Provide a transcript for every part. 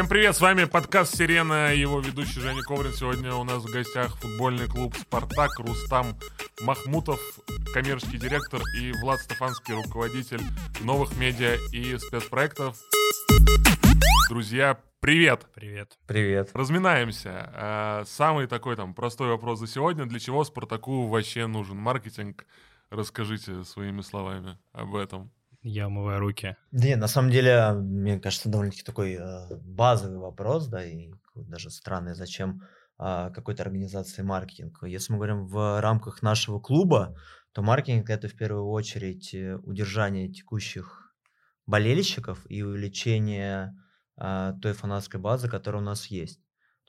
Всем привет, с вами подкаст «Сирена», его ведущий Женя Коврин. Сегодня у нас в гостях футбольный клуб «Спартак», Рустам Махмутов, коммерческий директор, и Влад Стефанский, руководитель новых медиа и спецпроектов. Друзья, привет! Привет. Привет. Разминаемся. А, Самый такой там простой вопрос за сегодня. Для чего Спартаку вообще нужен маркетинг? Расскажите своими словами об этом. Я умываю руки. Да на самом деле, мне кажется, довольно-таки такой э, базовый вопрос, да, и даже странный, зачем а, какой-то организации маркетинг. Если мы говорим в рамках нашего клуба, то маркетинг это в первую очередь э, удержание текущих болельщиков и увеличение а, той фанатской базы, которая у нас есть.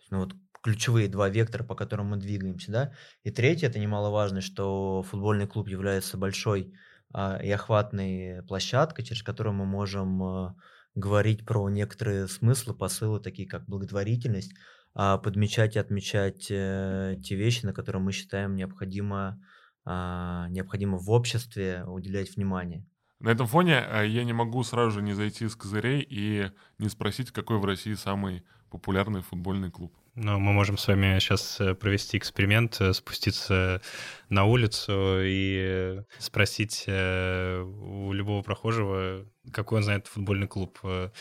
Ну вот ключевые два вектора, по которым мы двигаемся, да. И третье, это немаловажно, что футбольный клуб является большой а, и охватной площадкой, через которую мы можем а, говорить про некоторые смыслы, посылы, такие как благотворительность, а, подмечать и отмечать э, те вещи, на которые мы считаем необходимо, а, необходимо в обществе уделять внимание. На этом фоне а, я не могу сразу же не зайти с козырей и не спросить, какой в России самый популярный футбольный клуб. Но мы можем с вами сейчас провести эксперимент, э, спуститься на улицу и спросить э, у любого прохожего, какой он знает футбольный клуб. Э,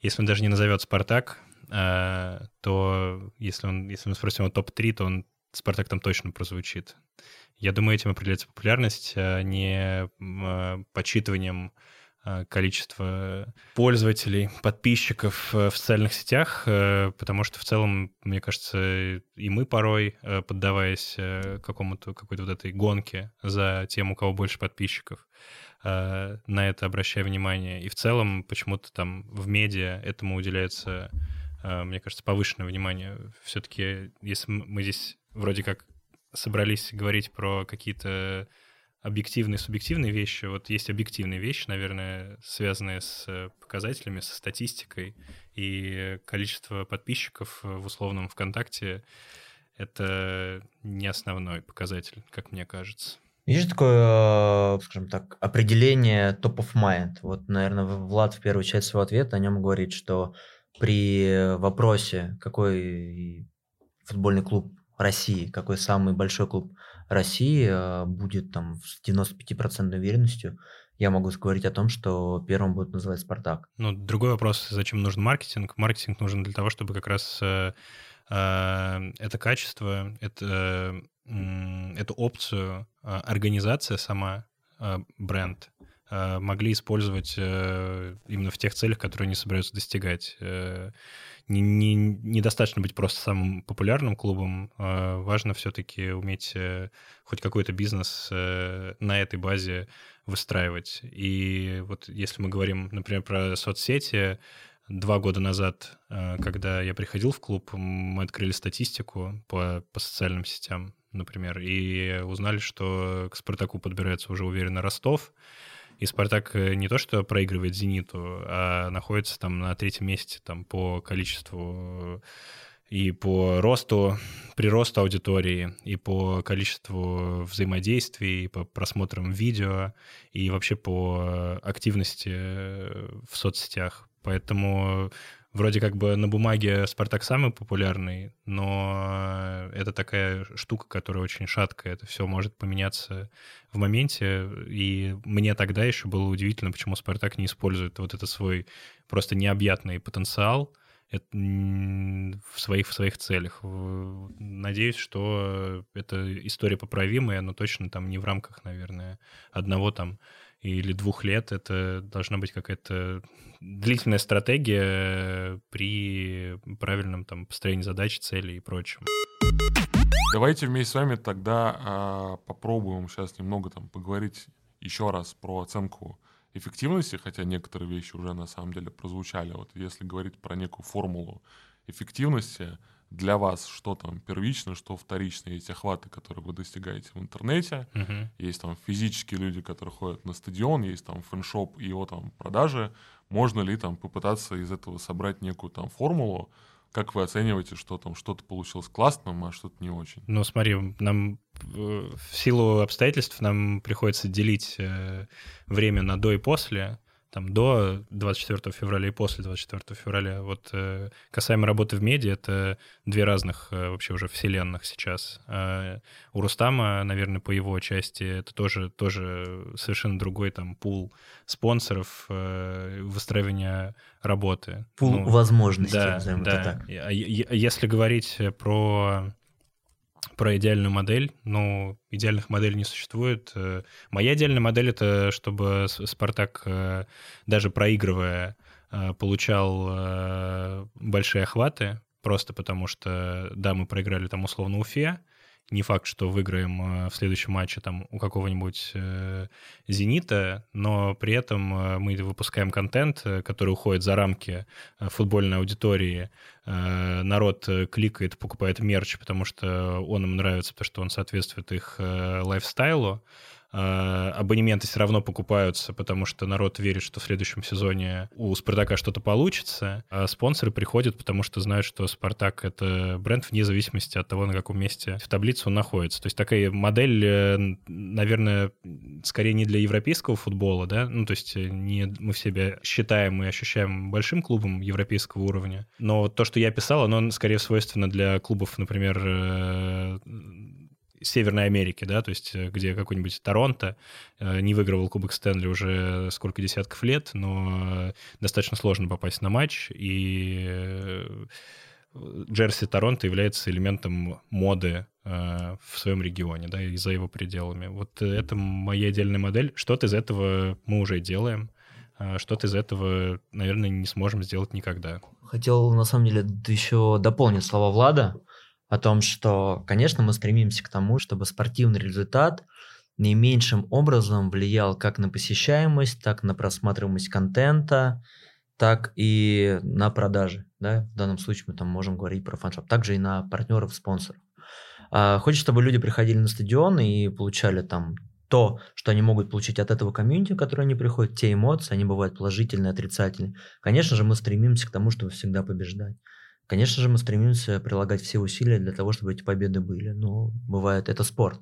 Если он даже не назовет «Спартак», э, то если, он, если мы спросим его топ-3, то он «Спартак» там точно прозвучит. Я думаю, этим определяется популярность, а не э, подсчитыванием э, количества пользователей, подписчиков э, в социальных сетях, э, потому что в целом, мне кажется, и мы порой, поддаваясь какому-то какой-то вот этой гонке за тем, у кого больше подписчиков, на это обращая внимание. И в целом почему-то там в медиа этому уделяется, мне кажется, повышенное внимание. Все-таки, если мы здесь вроде как собрались говорить про какие-то объективные, субъективные вещи. Вот есть объективные вещи, наверное, связанные с э, показателями, со статистикой. И количество подписчиков в условном ВКонтакте — это не основной показатель, как мне кажется. Есть такое, э, скажем так, определение top of mind. Вот, наверное, Влад в первую часть своего ответа о нем говорит, что при вопросе, какой футбольный клуб России, какой самый большой клуб России э, будет там с 95% уверенностью, я могу говорить о том, что первым будет называть «Спартак». Ну, другой вопрос, зачем нужен маркетинг? Маркетинг нужен для того, чтобы как раз э, э, это качество, это, м, эту опцию э, организация сама, э, бренд, э, могли использовать э, именно в тех целях, которые они собираются достигать. Э, не, не- недостаточно быть просто самым популярным клубом, э, важно все-таки уметь э, хоть какой-то бизнес э, на этой базе выстраивать. И вот если мы говорим, например, про соцсети, два года назад, э, когда я приходил в клуб, мы открыли статистику по, по социальным сетям, например, и узнали, что к «Спартаку» подбирается уже уверенно Ростов, и «Спартак» э, не то что проигрывает «Зениту», а находится там на третьем месте там, по количеству и по росту, приросту аудитории, и по количеству взаимодействий, и по просмотрам видео, и вообще по активности э, в соцсетях. Поэтому вроде как бы на бумаге «Спартак» самый популярный, но это такая штука, которая очень шаткая. Это все может поменяться в моменте. И мне тогда еще было удивительно, почему «Спартак» не использует вот это свой просто необъятный потенциал в своих, в своих целях. Надеюсь, что эта история поправимая, но точно там не в рамках, наверное, одного там или двух лет. Это должна быть какая-то длительная стратегия при правильном там построении задач, целей и прочем. Давайте вместе с вами тогда а, попробуем сейчас немного там поговорить еще раз про оценку эффективности, хотя некоторые вещи уже на самом деле прозвучали. Вот если говорить про некую формулу эффективности, для вас что там первично, что вторично, есть охваты, которые вы достигаете в интернете, Мгм. есть там физические люди, которые ходят на стадион, есть там фэншоп и его там продажи. Можно ли там попытаться из этого собрать некую там формулу? Как вы оцениваете, что там что-то получилось классным, а что-то не очень? Ну, смотри, нам э, в силу обстоятельств нам приходится делить э, время на до и после. Там до 24 февраля и после 24 февраля. Вот э, касаемо работы в медиа, это две разных э, вообще уже вселенных сейчас. Э, у Рустама, наверное, по его части, это тоже, тоже совершенно другой там пул спонсоров, э, выстраивания работы. Пул Ну, возможностей, да, назовем да. это так. А Если говорить про про идеальную модель, ну, идеальных моделей не существует. Э, Моя идеальная модель — это чтобы Спартак, э, даже проигрывая, э, получал большие охваты, просто потому что, да, мы проиграли там условно Уфе, не факт, что выиграем э, в следующем матче там у какого-нибудь э, «Зенита», но при этом э, мы выпускаем контент, который уходит за рамки футбольной аудитории. Народ кликает, покупает мерч, потому что он им нравится, потому что он соответствует их лайфстайлу. Э, Абонементы все равно покупаются, потому что народ верит, что в следующем сезоне у «Спартака» что-то получится. А спонсоры приходят, потому что знают, что «Спартак» — это бренд вне зависимости от того, на каком месте в таблице он находится. То есть такая модель, э, наверное, скорее не для европейского футбола, да, ну, то есть э, не мы в себя считаем и ощущаем большим клубом европейского уровня, но то, что я писал, оно скорее свойственно для клубов, например, Северной Америки, да, то есть э, где какой-нибудь Торонто э, не выигрывал Кубок Стэнли уже сколько десятков лет, но э, достаточно сложно попасть на матч, и джерси Торонто является элементом моды в своем регионе, да, и за его пределами. Вот это моя отдельная модель. Что-то из этого мы уже делаем, а что-то из этого, наверное, не сможем сделать никогда. Хотел, на самом деле, еще дополнить слова Влада о том, что, конечно, мы стремимся к тому, чтобы спортивный результат наименьшим образом влиял как на посещаемость, так на просматриваемость контента, так и на продажи. Да? В данном случае мы там можем говорить про фаншоп. Также и на партнеров, спонсоров. А, Хочется, чтобы люди приходили на стадион и получали там то, что они могут получить от этого комьюнити, в которое они приходят, те эмоции, они бывают положительные, отрицательные. Конечно же, мы стремимся к тому, чтобы всегда побеждать. Конечно же, мы стремимся прилагать все усилия для того, чтобы эти победы были. Но бывает, это спорт.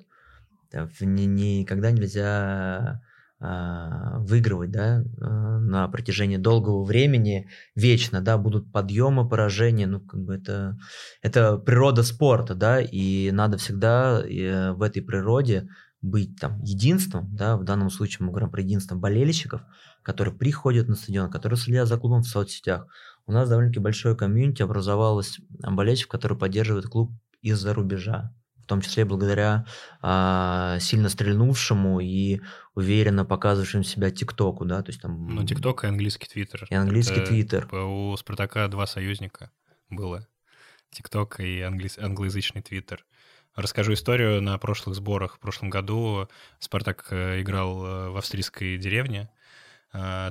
Никогда нельзя а, выигрывать, да, а, на протяжении долгого времени, вечно, да, будут подъемы, поражения, ну, как бы это, это природа спорта, да, и надо всегда э, в этой природе быть там единством, да, в данном случае мы говорим про единство болельщиков, которые приходят на стадион, которые следят за клубом в соцсетях. У нас довольно-таки большое комьюнити образовалось а, болельщиков, которые поддерживают клуб из-за рубежа, в том числе благодаря а, сильно стрельнувшему и уверенно показывающему себя ТикТоку, да, то есть там... Ну, ТикТок и английский Твиттер. И английский Твиттер. типа, У Спартака два союзника было. ТикТок и англис- англоязычный Твиттер. Расскажу историю. На прошлых сборах в прошлом году Спартак э, играл э, в австрийской деревне,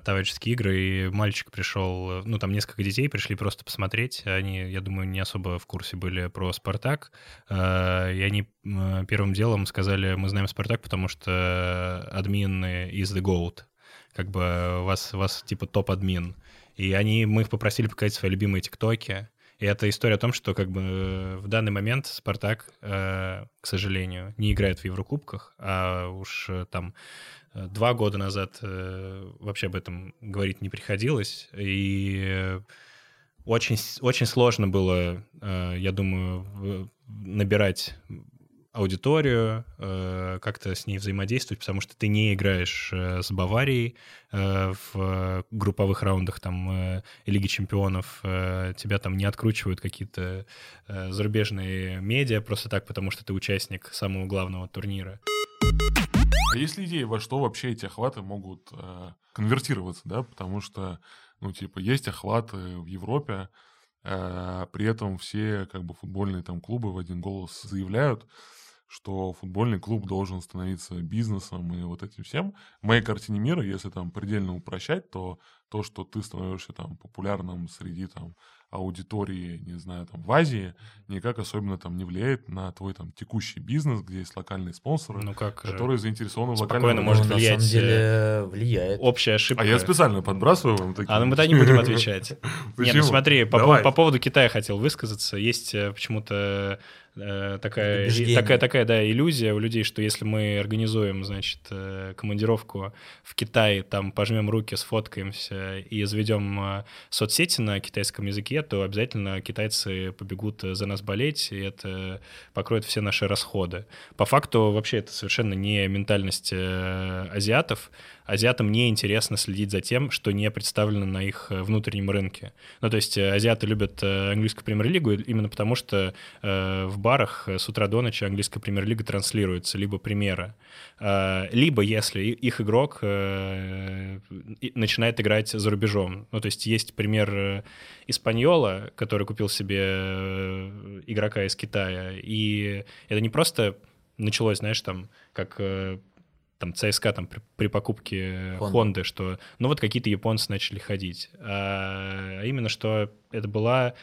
товарищеские игры, и мальчик пришел, э, ну, там несколько детей пришли просто посмотреть. Они, я думаю, не особо в курсе были про Спартак. Э, И они м, первым делом сказали, мы знаем Спартак, потому что админ из The Goat. Как бы у вас, у вас типа топ-админ. И они, мы их попросили показать свои любимые тиктоки. И это история о том, что как бы э, в данный момент Спартак, э, к сожалению, не играет в Еврокубках, а уж э, там два года назад вообще об этом говорить не приходилось. И очень, очень сложно было, я думаю, набирать аудиторию, э, как-то с ней взаимодействовать, потому что ты не играешь э, с Баварией э, в групповых раундах там Лиги Чемпионов, тебя там не откручивают какие-то зарубежные медиа просто так, потому что ты участник самого главного турнира. А есть ли идеи, во что вообще эти охваты могут конвертироваться, да? Потому что, ну, типа, есть охваты в Европе, при этом все, как бы, футбольные там клубы в один голос заявляют, что футбольный клуб должен становиться бизнесом и вот этим всем. В моей картине мира, если там предельно упрощать, то то, что ты становишься там популярным среди там аудитории, не знаю, там в Азии, никак особенно там не влияет на твой там текущий бизнес, где есть локальные спонсоры, Ну как которые заинтересованы в Спокойно локальном может Ну, на влиять, самом деле влияет. Общая ошибка. А я специально подбрасываю вам такие. А ну мы тогда не будем отвечать. Не, ну смотри, по, по поводу Китая хотел высказаться. Есть э, почему-то э, такая, такая, такая, да, иллюзия у людей, что если мы организуем, значит, э, командировку в Китай, там пожмем руки, сфоткаемся и заведем э, соцсети на китайском языке, то обязательно китайцы побегут за нас болеть, и это покроет все наши расходы. По факту вообще это совершенно не ментальность азиатов, азиатам не интересно следить за тем, что не представлено на их э, внутреннем рынке. Ну, то есть э, азиаты любят э, английскую премьер-лигу именно потому, что в барах с утра до ночи английская премьер-лига транслируется, либо премьера. Э, либо если их игрок начинает играть за рубежом. Ну, то есть есть пример Испаньола, который купил себе игрока из Китая, и это не просто началось, знаешь, там, как там ЦСКА там при, при покупке Хонды, что ну вот какие-то японцы начали ходить. А, а именно, что это была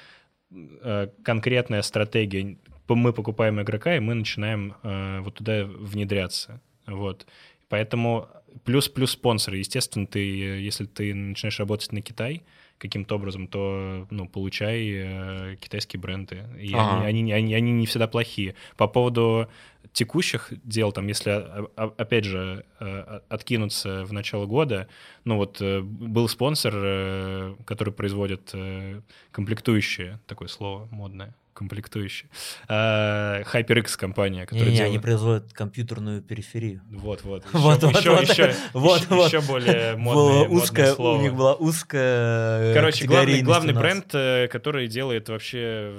а, конкретная стратегия. Мы покупаем игрока, и мы начинаем а, вот туда внедряться. Вот. Поэтому плюс-плюс спонсоры. Естественно, ты, если ты начинаешь работать на Китай, каким-то образом, то ну, получай э, китайские бренды. И ага. они, они, они, они не всегда плохие. По поводу текущих дел, там, если, а, а, опять же, э, откинуться в начало года, ну вот э, был спонсор, э, который производит комплектующие, такое слово модное, комплектующие. А, HyperX компания, которая не, не, делает... они производят компьютерную периферию. Вот, вот. Еще, вот, еще, вот, еще, вот, еще, вот. еще более модное, узкое, модное слово. У них была узкая Короче, главный, главный бренд, который делает вообще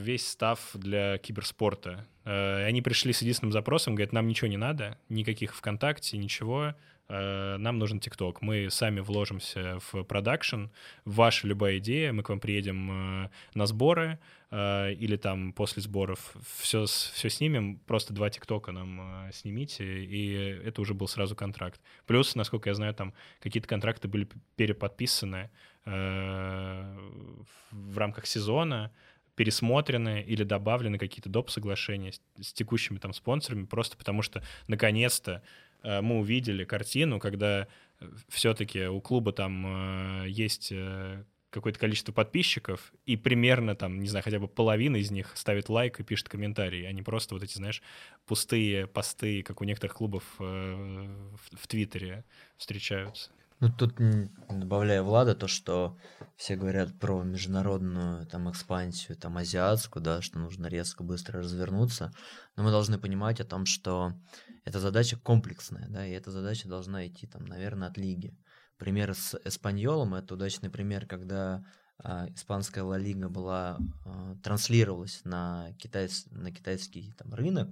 весь став для киберспорта. Они пришли с единственным запросом, говорят, нам ничего не надо, никаких ВКонтакте, ничего Э, нам нужен ТикТок. Мы сами вложимся в продакшн. Ваша любая идея, мы к вам приедем э, на сборы э, или там после сборов все, все снимем, просто два ТикТока нам снимите, и это уже был сразу контракт. Плюс, насколько я знаю, там какие-то контракты были переподписаны в рамках сезона, пересмотрены или добавлены какие-то доп. соглашения с, с текущими там спонсорами, просто потому что наконец-то Э, мы увидели картину, когда э, все-таки у клуба там э, есть какое-то количество подписчиков, и примерно там, не знаю, хотя бы половина из них ставит лайк и пишет комментарий, а не просто вот эти, знаешь, пустые посты, как у некоторых клубов в Твиттере встречаются. Ну, тут добавляя Влада, то, что все говорят про международную там экспансию, там азиатскую, да, что нужно резко, быстро развернуться, но мы должны понимать о том, что эта задача комплексная, да, и эта задача должна идти, там, наверное, от лиги. Пример с Эспаньолом – это удачный пример, когда а, испанская Ла Лига была, а, транслировалась на, китайс, на китайский там, рынок,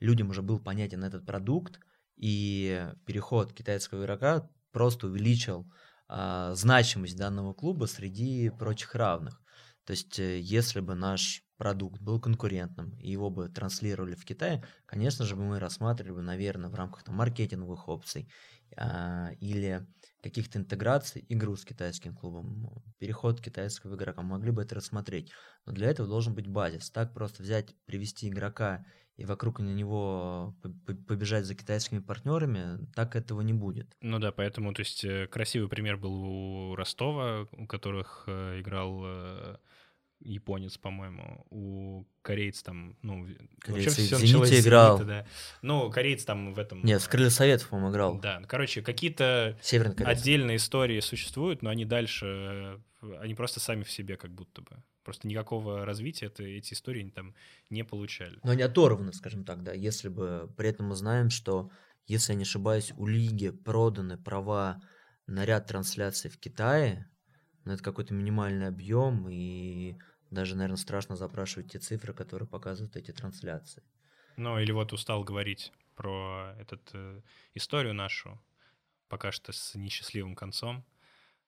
людям уже был понятен этот продукт, и переход китайского игрока просто увеличил а, значимость данного клуба среди прочих равных. То есть, э, если бы наш продукт был конкурентным, и его бы транслировали в Китае, конечно же, мы рассматривали бы, наверное, в рамках там, маркетинговых опций а, или каких-то интеграций игру с китайским клубом, переход китайского игрока, могли бы это рассмотреть. Но для этого должен быть базис. Так просто взять, привести игрока и вокруг него побежать за китайскими партнерами, так этого не будет. Ну да, поэтому, то есть, э, красивый пример был у Ростова, у которых э, играл э, японец, по-моему, у корейц там, ну, корейцы, вообще все началось играл. Зенита, да. Ну, корейц там в этом... Нет, в Крылья Советов, по-моему, играл. Да, короче, какие-то отдельные истории существуют, но они дальше, они просто сами в себе как будто бы. Просто никакого развития это, эти истории там не получали. Но они оторваны, скажем так, да, если бы при этом мы знаем, что, если я не ошибаюсь, у Лиги проданы права на ряд трансляций в Китае, но это какой-то минимальный объем, и даже, наверное, страшно запрашивать те цифры, которые показывают эти трансляции. Ну, или вот устал говорить про эту э, историю нашу, пока что с несчастливым концом,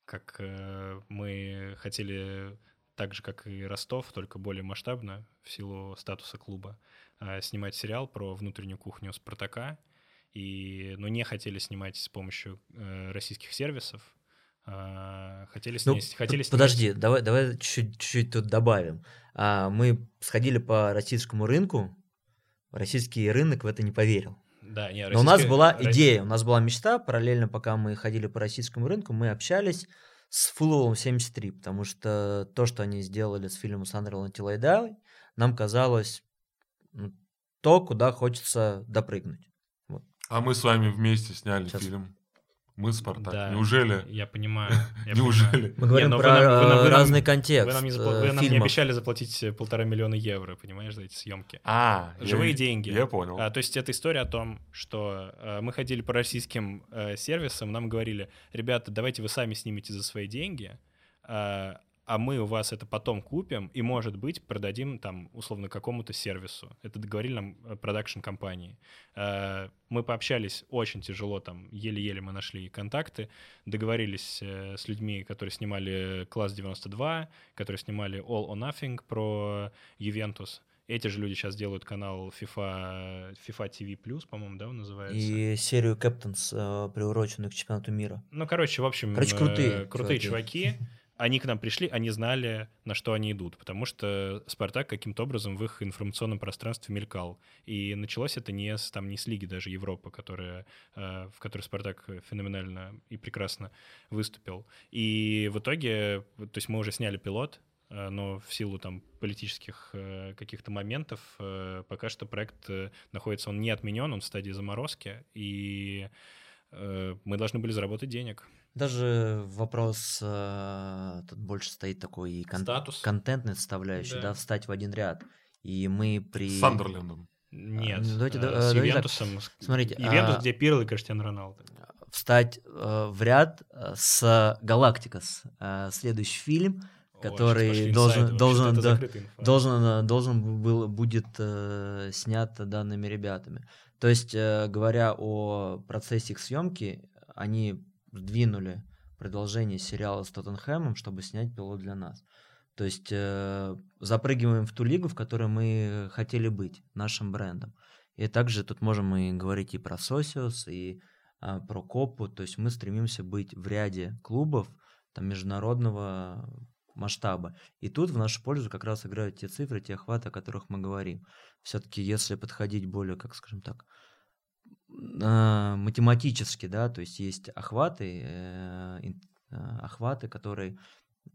как э, мы хотели так же, как и Ростов, только более масштабно, в силу статуса клуба, э, снимать сериал про внутреннюю кухню Спартака, и, но не хотели снимать с помощью э, российских сервисов, а, хотели снять. Ну, хотели снять. Подожди, давай, давай чуть-чуть тут добавим. А, мы сходили по российскому рынку, российский рынок в это не поверил. Да, не, Но у нас была идея, у нас была мечта, параллельно пока мы ходили по российскому рынку, мы общались с Фуловым 73, потому что то, что они сделали с фильмом Сандерленд Тилайдай, нам казалось то, куда хочется допрыгнуть. Вот. А мы с вами вместе сняли Сейчас. фильм. Мы Спартак. Да, Неужели? Я понимаю. я Неужели? Мы говорим вы про нам- вы нам- вы э, нам- разный Вы контекст нам, не, запла- э, вы нам не обещали заплатить э, полтора миллиона евро, понимаешь, за эти съемки. А, я Живые ви- деньги. Я понял. А, то есть это история о том, что э, мы ходили по российским э, сервисам, нам говорили, ребята, давайте вы сами снимете за свои деньги, э, а мы у вас это потом купим и, может быть, продадим там условно какому-то сервису. Это договорили нам э, продакшн-компании. Э, мы пообщались очень тяжело, там еле-еле мы нашли контакты, договорились э, с людьми, которые снимали «Класс 92», которые снимали «All or Nothing» про Ювентус. Эти же люди сейчас делают канал FIFA, FIFA TV+, по-моему, да, он называется? И серию Captains, приуроченную к чемпионату мира. Ну, короче, в общем, Короче, крутые крутые чуваки. чуваки. Они к нам пришли, они знали, на что они идут, потому что Спартак каким-то образом в их информационном пространстве мелькал. И началось это не с, там, не с лиги даже Европы, которая, э, в которой Спартак феноменально и прекрасно выступил. И в итоге, то есть мы уже сняли пилот, э, но в силу там политических э, каких-то моментов пока что проект находится, он не отменен, он в стадии заморозки, и мы должны были заработать денег. Даже вопрос, э, тут больше стоит такой и кон- Статус. контентной составляющей, Да. да. встать в один ряд. И мы при... С Сандерлендом. Нет, ну, давайте, э, да, с э, давайте так. Смотрите, Ювентус, а- где Пирло и Криштиано Роналдо. встать э, в ряд э, с Галактикос. Э, следующий фильм, О, который должен- инсайды, должен, да, должен, э, должен был, будет э, снят данными ребятами. То есть, э, говоря о процессе их съемки, они сдвинули продолжение сериала с Тоттенхэмом, чтобы снять пилот для нас. То есть э, запрыгиваем в ту лигу, в которой мы хотели быть, нашим брендом. И также тут можем мы говорить и про Сосиус, и а, про Копу. То есть мы стремимся быть в ряде клубов там, международного масштаба. И тут в нашу пользу как раз играют те цифры, те охваты, о которых мы говорим. Все-таки если подходить более, как скажем так, а, математически, да, то есть есть охваты, э, э, охваты, которые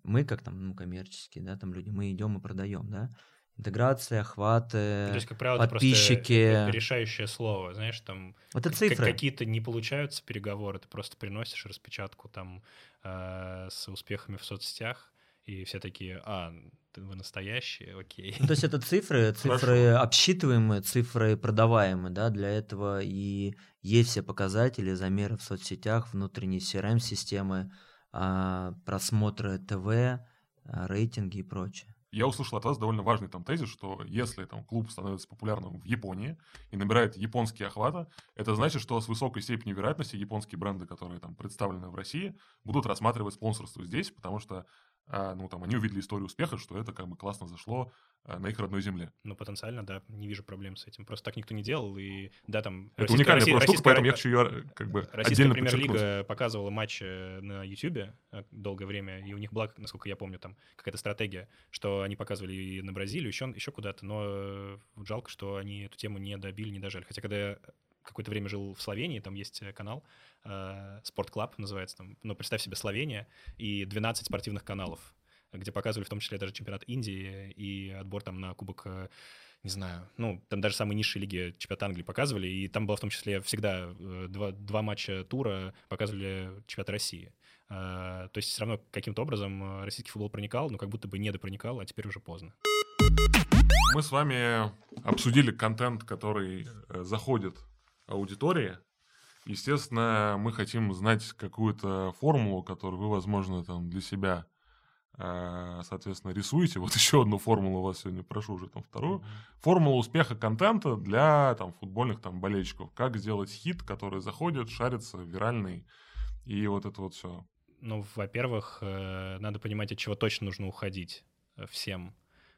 мы, как там, ну, коммерческие, да, там люди, мы идем и продаем, да, интеграция, охваты, То есть, как правило, подписчики. решающее слово, знаешь, там это цифры. какие-то не получаются переговоры, ты просто приносишь распечатку там э, с успехами в соцсетях, и все такие, а, ты- вы настоящие, окей. Ну, то есть это цифры, цифры обсчитываемые, цифры продаваемые, да, для этого и есть все показатели, замеры в соцсетях, внутренние CRM-системы, а, просмотры ТВ, а, рейтинги и прочее. Я услышал от вас довольно важный там тезис, что если там клуб становится популярным в Японии и набирает японские охваты, это значит, что с высокой степенью вероятности японские бренды, которые там представлены в России, будут рассматривать спонсорство здесь, потому что ну, там, они увидели историю успеха, что это как бы классно зашло а, на их родной земле. Ну, потенциально, да, не вижу проблем с этим. Просто так никто не делал, и да, там... Это российская- уникальная россия- штука, поэтому я хочу ее как бы Российская премьер-лига показывала матч э, на Ютубе э, долгое время, и у них была, насколько я помню, там какая-то стратегия, что они показывали и на Бразилию, еще, еще куда-то, но э, жалко, что они эту тему не добили, не дожали. Хотя, когда я какое-то время жил в Словении, там есть э, канал, э, Sport Klub называется, там, ну, представь себе Словения, и 12 спортивных каналов, где показывали в том числе даже чемпионат Индии и отбор там на Кубок э, не знаю, ну, там даже самые низшие лиги чемпионат Англии показывали, и там было в том числе всегда э, два, два матча тура показывали чемпионат России. Э, То есть все равно каким-то образом э, российский футбол проникал, но как будто бы не допроникал, а теперь уже поздно. Мы с вами обсудили контент, который э, заходит аудитории. Естественно, мы хотим знать какую-то формулу, которую вы, возможно, там для себя, э, соответственно, рисуете. Вот еще одну формулу у вас сегодня прошу, уже там вторую. Формула успеха контента для там футбольных там болельщиков. Как сделать хит, который заходит, шарится, виральный, и вот это вот все. Ну, во-первых, э, надо понимать, от чего точно нужно уходить э, всем.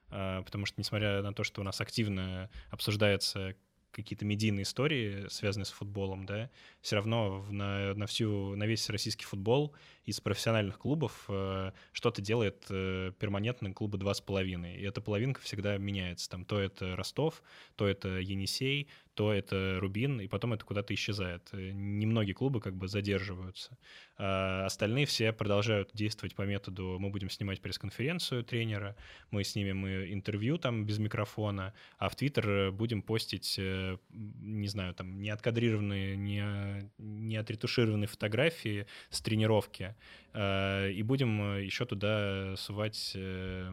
Потому что, несмотря на то, что у нас активно обсуждаются какие-то медийные истории, связанные с футболом, да, все равно на, на всю, на весь российский футбол из профессиональных клубов э, что-то делает э, перманентно клубы два с половиной. И эта половинка всегда меняется. Там то это Ростов, то это Енисей, то это Рубин, и потом это куда-то исчезает. Немногие клубы как бы задерживаются. А остальные все продолжают действовать по методу «мы будем снимать пресс-конференцию тренера, мы снимем интервью там без микрофона, а в Твиттер будем постить, э, не знаю, там не откадрированные, не, не отретушированные фотографии с тренировки, э, и будем еще туда сувать э,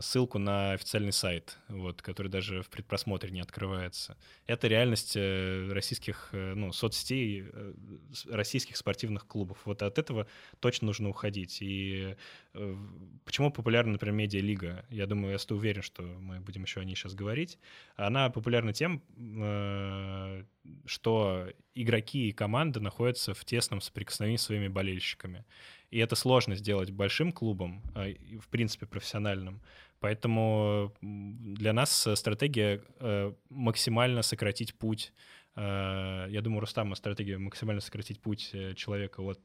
ссылку на официальный сайт, вот, который даже в предпросмотре не открывается. Это реальность э, российских э, ну, соцсетей, э, российских спортивных клубов. Вот от этого точно нужно уходить. И почему популярна, например, медиалига? Я думаю, я уверен, что мы будем еще о ней сейчас говорить. Она популярна тем, что игроки и команды находятся в тесном соприкосновении с своими болельщиками. И это сложно сделать большим клубом, а, в принципе, профессиональным. Поэтому для нас стратегия э, максимально сократить путь э, я думаю, Рустама стратегия максимально сократить путь э, человека от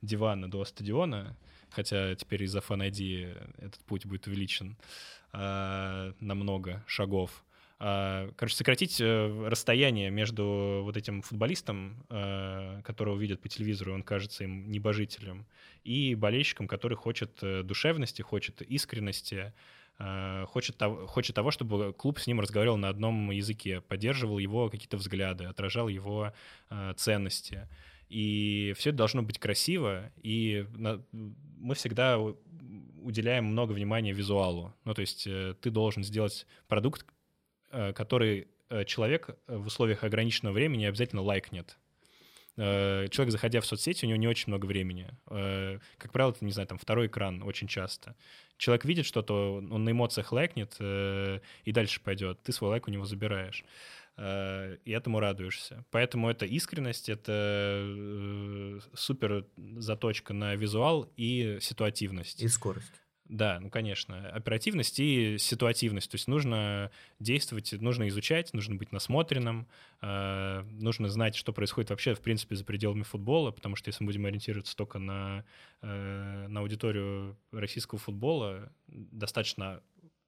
дивана до стадиона, хотя теперь из-за Fan этот путь будет увеличен на много шагов. А, короче, сократить э, расстояние между вот этим футболистом, э, которого видят по телевизору, он кажется им небожителем, и болельщиком, который хочет э, душевности, хочет искренности, хочет, хочет того, чтобы клуб с ним разговаривал на одном языке, поддерживал его какие-то взгляды, отражал его ценности. И все это должно быть красиво, и мы всегда уделяем много внимания визуалу. Ну, то есть ты должен сделать продукт, Э, который э, человек э, в условиях ограниченного времени обязательно лайкнет. Человек, заходя в соцсети, у него не очень много времени. Как правило, это, не знаю, там второй экран очень часто. Человек видит что-то, он на эмоциях лайкнет и дальше пойдет. Ты свой лайк у него забираешь и этому радуешься. Поэтому это искренность, это супер заточка на визуал и ситуативность. И скорость. Да, ну, конечно. Оперативность и ситуативность. То есть нужно действовать, нужно изучать, нужно быть насмотренным, э, нужно знать, что происходит вообще, в принципе, за пределами футбола, потому что если мы будем ориентироваться только на, э, на аудиторию российского футбола, достаточно,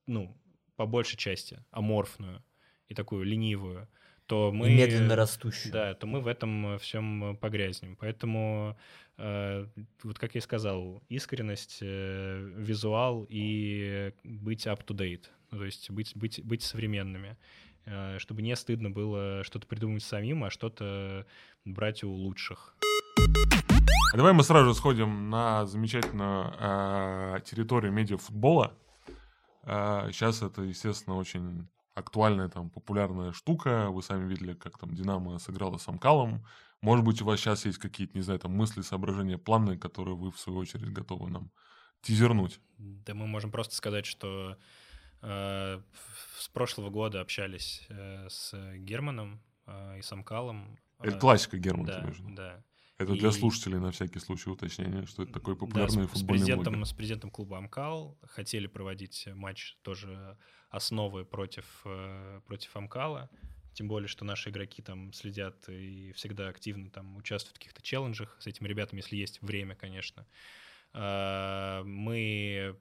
ну, по большей части, аморфную и такую ленивую, то мы... И медленно растущую. Да, то мы в этом всем погрязнем. Поэтому Э, вот как я и сказал, искренность, э, визуал и быть up-to-date, то есть быть, быть, быть современными, э, чтобы не стыдно было что-то придумать самим, а что-то брать у лучших. А давай мы сразу сходим на замечательную э, территорию медиафутбола. Э, сейчас это, естественно, очень актуальная, там, популярная штука. Вы сами видели, как там Динамо сыграла с Амкалом. Может быть, у вас сейчас есть какие-то, не знаю, там мысли, соображения, планы, которые вы, в свою очередь, готовы нам тизернуть? Да мы можем просто сказать, что э, с прошлого года общались э, с Германом э, и с Амкалом. Это классика Германа, да, конечно. Да. Это для слушателей на всякий случай уточнения, что это такой популярный да, с, футбольный с президентом, блогер. С президентом клуба Амкал хотели проводить матч тоже основы против, э, против Амкала. Тем более, что наши игроки там следят и всегда активно там участвуют в каких-то челленджах с этими ребятами, если есть время, конечно. А, мы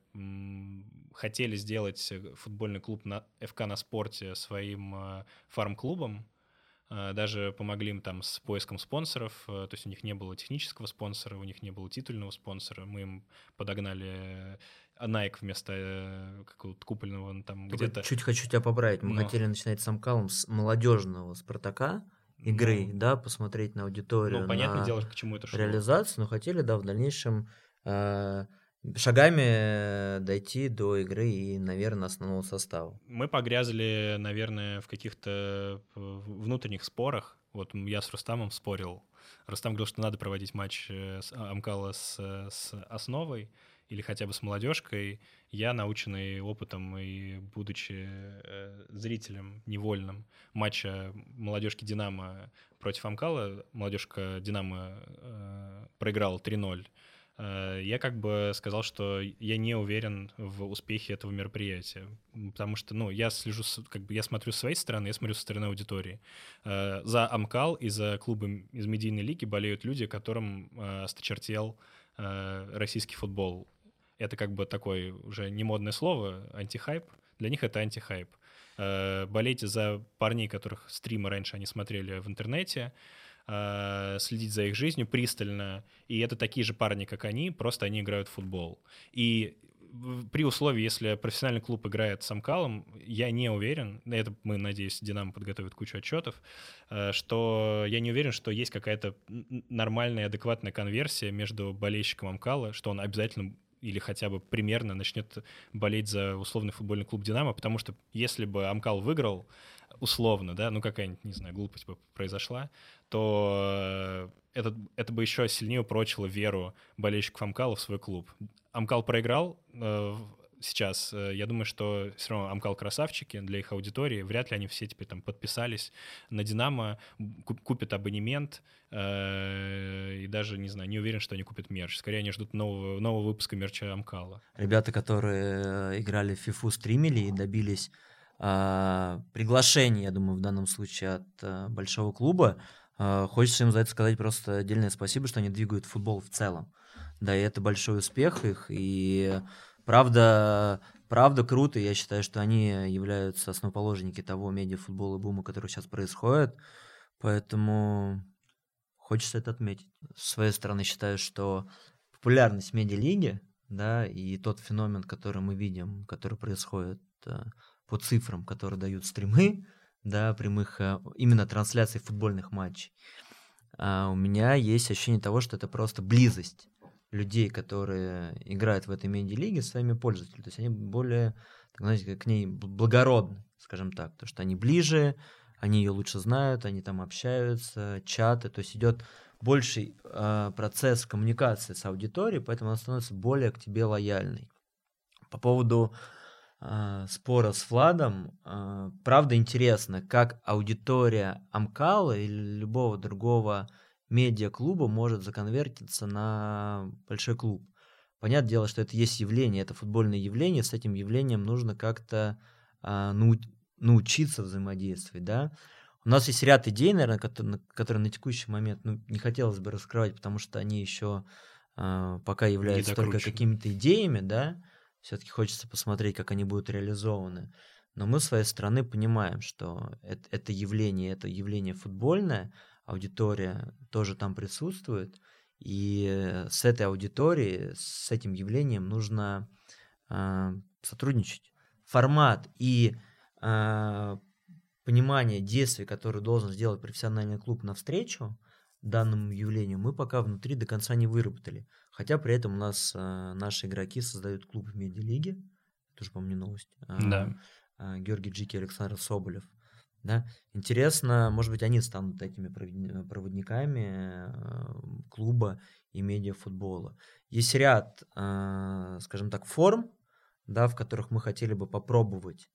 хотели сделать футбольный клуб на ФК на спорте своим а, фарм-клубом, даже помогли им там с поиском спонсоров, то есть у них не было технического спонсора, у них не было титульного спонсора, мы им подогнали Nike вместо э, какого-то купольного там где-то. Чуть хочу тебя поправить. Мы Но... хотели начинать с Амкалом с молодежного Спартака игры, ну, да, посмотреть на аудиторию, ну, понятное на дело, к чему это шло. реализацию, но хотели, да, в дальнейшем э, шагами дойти до игры и, наверное, основного состава. Мы погрязли, наверное, в каких-то э, внутренних спорах. Вот я с Рустамом спорил. Рустам говорил, что надо проводить матч э, с Амкала с, с основой, или хотя бы с молодежкой, я, наученный опытом и будучи э, зрителем невольным матча молодежки «Динамо» против Амкала, молодежка «Динамо» э, проиграла 3-0, э, я как бы сказал, что я не уверен в успехе этого мероприятия, потому что, ну, я слежу, как бы я смотрю с своей стороны, я смотрю со стороны аудитории. Э, за Амкал и за клубы из медийной лиги болеют люди, которым э, осточертел э, российский футбол это как бы такое уже не модное слово, антихайп. Для них это антихайп. э, болейте за парней, которых стримы раньше они смотрели в интернете, э, следить за их жизнью пристально. И это такие же парни, как они, просто они играют в футбол. И при условии, если профессиональный клуб играет с Амкалом, я не уверен, это мы, надеюсь, Динамо подготовит кучу отчетов, э, что я не уверен, что есть какая-то нормальная, адекватная конверсия между болельщиком Амкала, что он обязательно или хотя бы примерно начнет болеть за условный футбольный клуб «Динамо», потому что если бы Амкал выиграл, условно, да, ну какая-нибудь, не знаю, глупость бы произошла, то э, это, это бы еще сильнее упрочило веру болельщиков Амкала в свой клуб. Амкал проиграл э, сейчас. Э, я думаю, что все равно Амкал красавчики для их аудитории. Вряд ли они все теперь там подписались на Динамо, купят абонемент. Э, и даже, не знаю, не уверен, что они купят мерч. Скорее, они ждут нового, нового выпуска мерча Амкала. Ребята, которые э, играли в FIFA, стримили и добились э, приглашения, я думаю, в данном случае от э, большого клуба, э, хочется им за это сказать просто отдельное спасибо, что они двигают футбол в целом. Да, и это большой успех их. И правда, правда круто. Я считаю, что они являются основоположники того медиафутбола бума, который сейчас происходит. Поэтому хочется это отметить. С своей стороны считаю, что популярность медиалиги, да, и тот феномен, который мы видим, который происходит по цифрам, которые дают стримы, да, прямых э, именно трансляций футбольных матчей, а у меня есть ощущение того, что это просто близость людей, которые играют в этой медиа-лиге, своими пользователями. То есть они более, так, знаете, к ней благородны, скажем так, потому что они ближе, они ее лучше знают, они там общаются, чаты, то есть идет больший э, процесс коммуникации с аудиторией, поэтому она становится более к тебе лояльной. По поводу спора с Владом, э, правда интересно, как аудитория Амкала или любого другого медиа-клуба может законвертиться на большой клуб. Понятное дело, что это есть явление, это футбольное явление, с этим явлением нужно как-то а, нау научиться взаимодействовать, да. У нас есть ряд идей, наверное, которые, которые на текущий момент ну, не хотелось бы раскрывать, потому что они еще а, пока являются только какими-то идеями, да. Все-таки хочется посмотреть, как они будут реализованы. Но мы с своей стороны понимаем, что это, это явление, это явление футбольное, аудитория тоже там присутствует, и с этой аудиторией, с этим явлением нужно э, сотрудничать. Формат и э, понимание действий, которые должен сделать профессиональный клуб навстречу данному явлению, мы пока внутри до конца не выработали. Хотя при этом у нас э, наши игроки создают клуб в медиалиге, тоже, по-моему, не новость. Да. Георгий Джики и Александр Соболев. Да? Интересно, может быть, они станут этими проводниками э, клуба и медиафутбола. Есть ряд, э, скажем так, форм, да, в которых мы хотели бы попробовать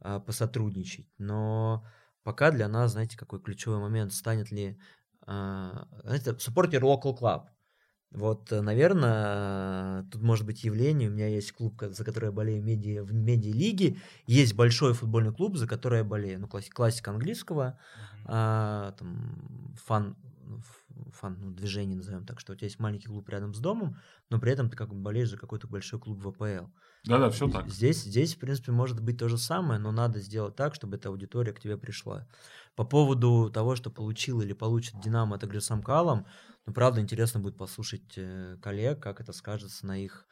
э, посотрудничать, но пока для нас, знаете, какой ключевой момент, станет ли, знаете, supporter local club, вот, э, наверное, тут может быть явление. У меня есть клуб, за который я болею медиа, в медиа-лиге. Есть большой футбольный клуб, за который я болею. Ну, классик, классика английского, а, там, фан, фан ну, движение, назовем так, что у тебя есть маленький клуб рядом с домом, но при этом ты как бы болеешь за какой-то большой клуб в АПЛ. Да-да, все так. Здесь, здесь, в принципе, может быть то же самое, но надо сделать так, чтобы эта аудитория к тебе пришла. По поводу того, что получил или получит Динамо от игры с Амкалом, ну, правда, интересно будет послушать э, коллег, как это скажется на их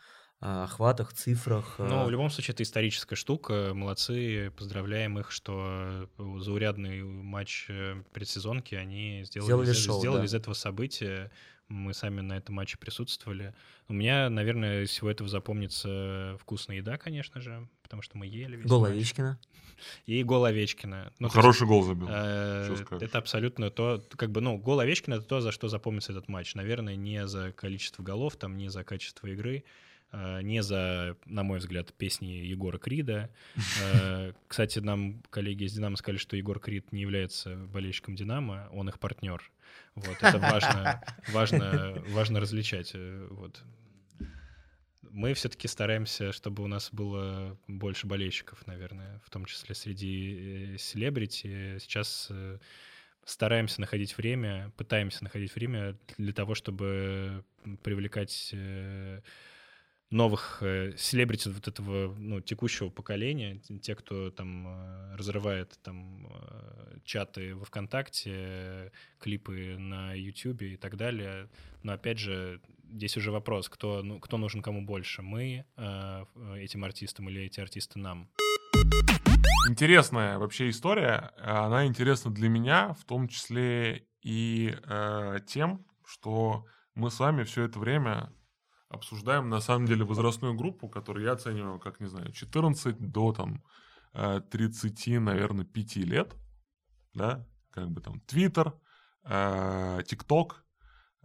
охватах, цифрах. Ну, в любом случае, это историческая штука. Молодцы, поздравляем их, что э, заурядный матч э, предсезонки они сделали, сделали, из, шоу, сделали да. из этого события. Мы сами на этом матче присутствовали. У меня, наверное, из всего этого запомнится вкусная еда, конечно же, потому что мы ели весь Гол матч. Овечкина. И гол Овечкина. Ну, Хороший есть, гол забил. Э, это абсолютно то, как бы, ну, гол Овечкина — это то, за что запомнится этот матч. Наверное, не за количество голов, там, не за качество игры, э, не за, на мой взгляд, песни Егора Крида. Э, кстати, нам коллеги из «Динамо» сказали, что Егор Крид не является болельщиком «Динамо», он их партнер. Вот, это важно, важно, важно различать. Э, вот мы все-таки стараемся, чтобы у нас было больше болельщиков, наверное, в том числе среди э, селебрити. Сейчас э, стараемся находить время, пытаемся находить время для того, чтобы привлекать э, новых селебрити вот этого ну, текущего поколения, те, кто там разрывает там чаты во ВКонтакте, клипы на Ютубе и так далее. Но опять же, здесь уже вопрос, кто, ну, кто нужен кому больше, мы этим артистам или эти артисты нам. Интересная вообще история. Она интересна для меня, в том числе и э, тем, что мы с вами все это время обсуждаем на самом деле возрастную группу, которую я оцениваю как, не знаю, 14 до там 30, э, наверное, 5 лет, да, как бы там Твиттер, ТикТок,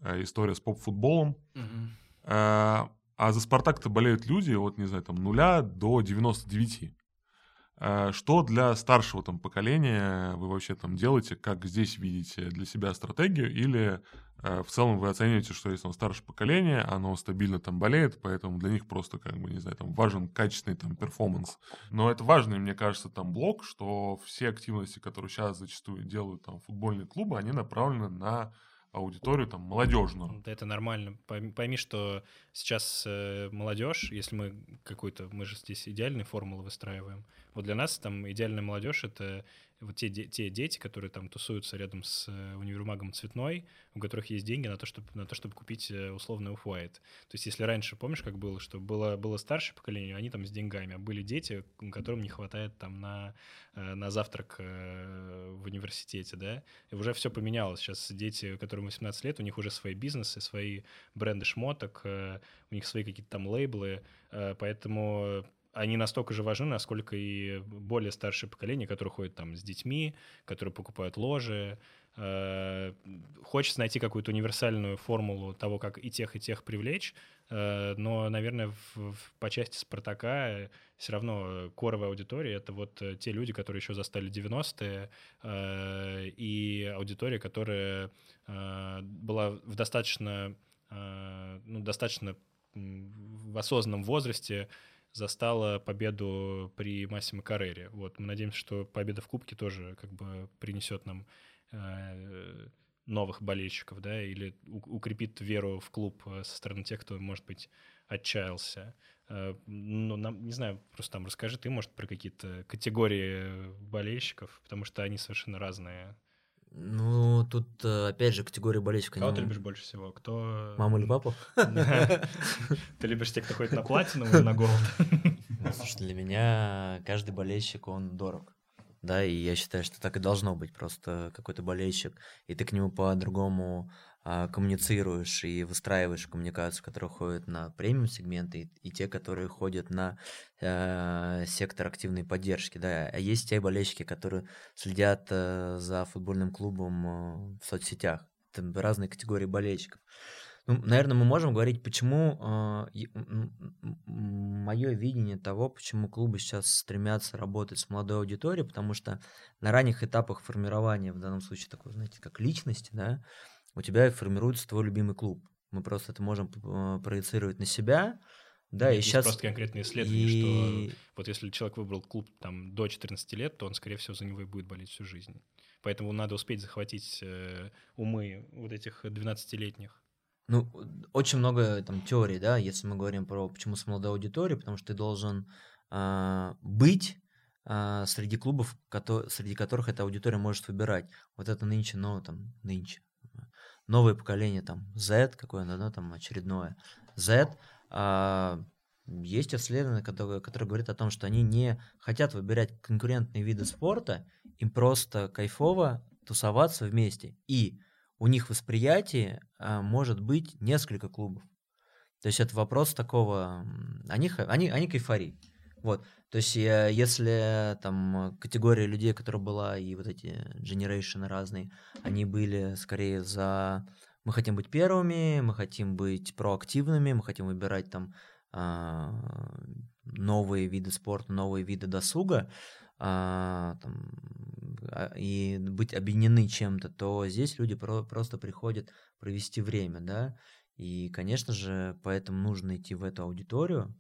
э, история с поп-футболом. Угу. А за Спартак-то болеют люди от, не знаю, там, нуля до 99. Э, что для старшего там поколения вы вообще там делаете? Как здесь видите для себя стратегию? Или э, в целом вы оцениваете, что если он старшее поколение, оно стабильно там болеет, поэтому для них просто, как бы, не знаю, там важен качественный там перформанс. Но это важный, мне кажется, там блок, что все активности, которые сейчас зачастую делают там футбольные клубы, они направлены на аудиторию там молодежную. Да, это нормально. Пойми, что сейчас э, молодежь, если мы какой-то, мы же здесь идеальные формулы выстраиваем. Вот для нас там идеальная молодежь это вот те, те дети, которые там тусуются рядом с э, универмагом Цветной, у которых есть деньги на то, чтобы, на то, чтобы купить э, условный оф -white. То есть если раньше, помнишь, как было, что было, было старшее поколение, они там с деньгами, а были дети, которым не хватает там на, э, на завтрак в университете, да, и уже все поменялось. Сейчас дети, которым 18 лет, у них уже свои бизнесы, свои бренды шмоток, у них свои какие-то там лейблы, поэтому они настолько же важны, насколько и более старшее поколение, которое ходит там с детьми, которые покупают ложи. Э, хочется найти какую-то универсальную формулу того, как и тех, и тех привлечь, э, но, наверное, в, в, по части «Спартака» все равно коровая аудитория — это вот те люди, которые еще застали 90-е, э, и аудитория, которая э, была в достаточно, э, ну, достаточно в осознанном возрасте, застала победу при Массимо Каррере. Вот, мы надеемся, что победа в Кубке тоже как бы принесет нам э, новых болельщиков, да, или укрепит веру в клуб э, со стороны тех, кто, может быть, отчаялся. Ну, нам, не знаю, просто там расскажи ты, может, про какие-то категории болельщиков, потому что они совершенно разные. Ну, тут, э, опять же, категория болельщика. Кого ты любишь больше всего? Кто... Маму или папу? Ты любишь тех, кто ходит на платину или на голд? Ну, слушай, для меня каждый болельщик, он дорог. Да, и я считаю, что так и должно быть. Просто какой-то болельщик, и ты к нему по-другому а, коммуницируешь и выстраиваешь коммуникацию, которые ходят на премиум сегменты и, и те, которые ходят на э, сектор активной поддержки, да, а есть те болельщики, которые следят э, за футбольным клубом э, в соцсетях, там разные категории болельщиков. Ну, наверное, мы можем говорить, почему э, мое видение того, почему клубы сейчас стремятся работать с молодой аудиторией, потому что на ранних этапах формирования, в данном случае такой, знаете, как личности, да, у тебя формируется твой любимый клуб. Мы просто это можем э, проецировать на себя, да, Есть и сейчас... просто конкретные исследования, и... что вот если человек выбрал клуб там до 14 лет, то он, скорее всего, за него и будет болеть всю жизнь. Поэтому надо успеть захватить э, умы вот этих 12-летних. Ну, очень много там теорий, да, если мы говорим про почему с молодой аудиторией, потому что ты должен э, быть э, среди клубов, кото- среди которых эта аудитория может выбирать. Вот это нынче, ну, там, нынче, новое поколение, там, Z, какое-то, да, там, очередное, Z, а, есть исследования, которые, которые говорят о том, что они не хотят выбирать конкурентные виды спорта, им просто кайфово тусоваться вместе. И у них восприятие а, может быть несколько клубов. То есть это вопрос такого, они, они, они кайфари. Вот. То есть, если там категория людей, которая была, и вот эти generation разные, они были скорее за мы хотим быть первыми, мы хотим быть проактивными, мы хотим выбирать там а, новые виды спорта, новые виды досуга а, там, и быть объединены чем-то, то здесь люди про- просто приходят провести время, да, и, конечно же, поэтому нужно идти в эту аудиторию,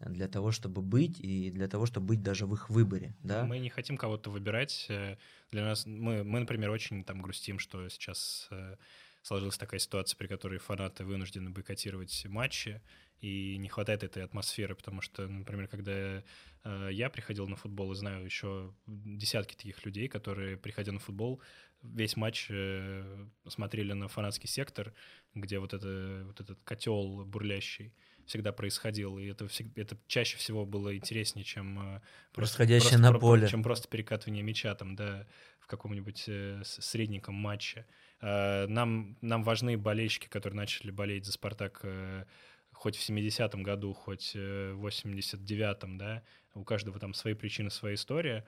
для того, чтобы быть и для того, чтобы быть даже в их выборе, да? Мы не хотим кого-то выбирать. Э, для нас мы, мы, например, очень там грустим, что сейчас э, сложилась такая ситуация, при которой фанаты вынуждены бойкотировать матчи, и не хватает этой атмосферы, потому что, например, когда э, я приходил на футбол, и знаю еще десятки таких людей, которые, приходя на футбол, весь матч э, смотрели на фанатский сектор, где вот, это, вот этот котел бурлящий всегда происходил, и это, всегда, это чаще всего было интереснее, чем э, просто, просто, на поле. чем просто перекатывание мяча там, да, в каком-нибудь э, средненьком матче. Э, нам, нам важны болельщики, которые начали болеть за «Спартак» э, хоть в 70-м году, хоть в 89-м, да, у каждого там свои причины, своя история.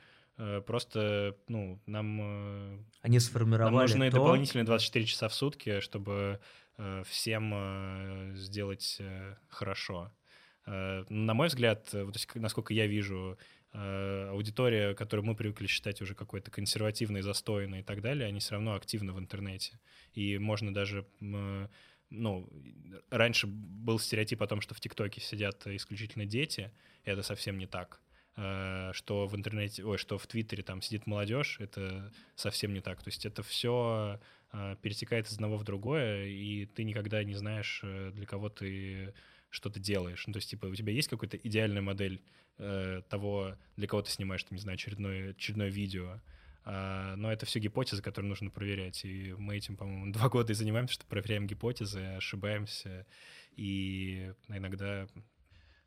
Просто, ну, нам... Они сформировали Нам нужны то... дополнительные 24 часа в сутки, чтобы всем сделать хорошо. На мой взгляд, есть, насколько я вижу Э, аудитория, которую мы привыкли считать уже какой-то консервативной, застойной и так далее, они все равно активны в интернете. И можно даже ну, раньше был стереотип о том, что в ТикТоке сидят исключительно дети, и это совсем не так. Э, что в интернете, ой, что в Твиттере там сидит молодежь, это совсем не так. То есть это все э, перетекает из одного в другое, и ты никогда не знаешь, для кого ты что ты делаешь. Ну, то есть, типа, у тебя есть какая-то идеальная модель э, того, для кого ты снимаешь, там, не знаю, очередное, очередное видео. А, но это все гипотезы, которые нужно проверять. И мы этим, по-моему, два года и занимаемся, что проверяем гипотезы, ошибаемся и иногда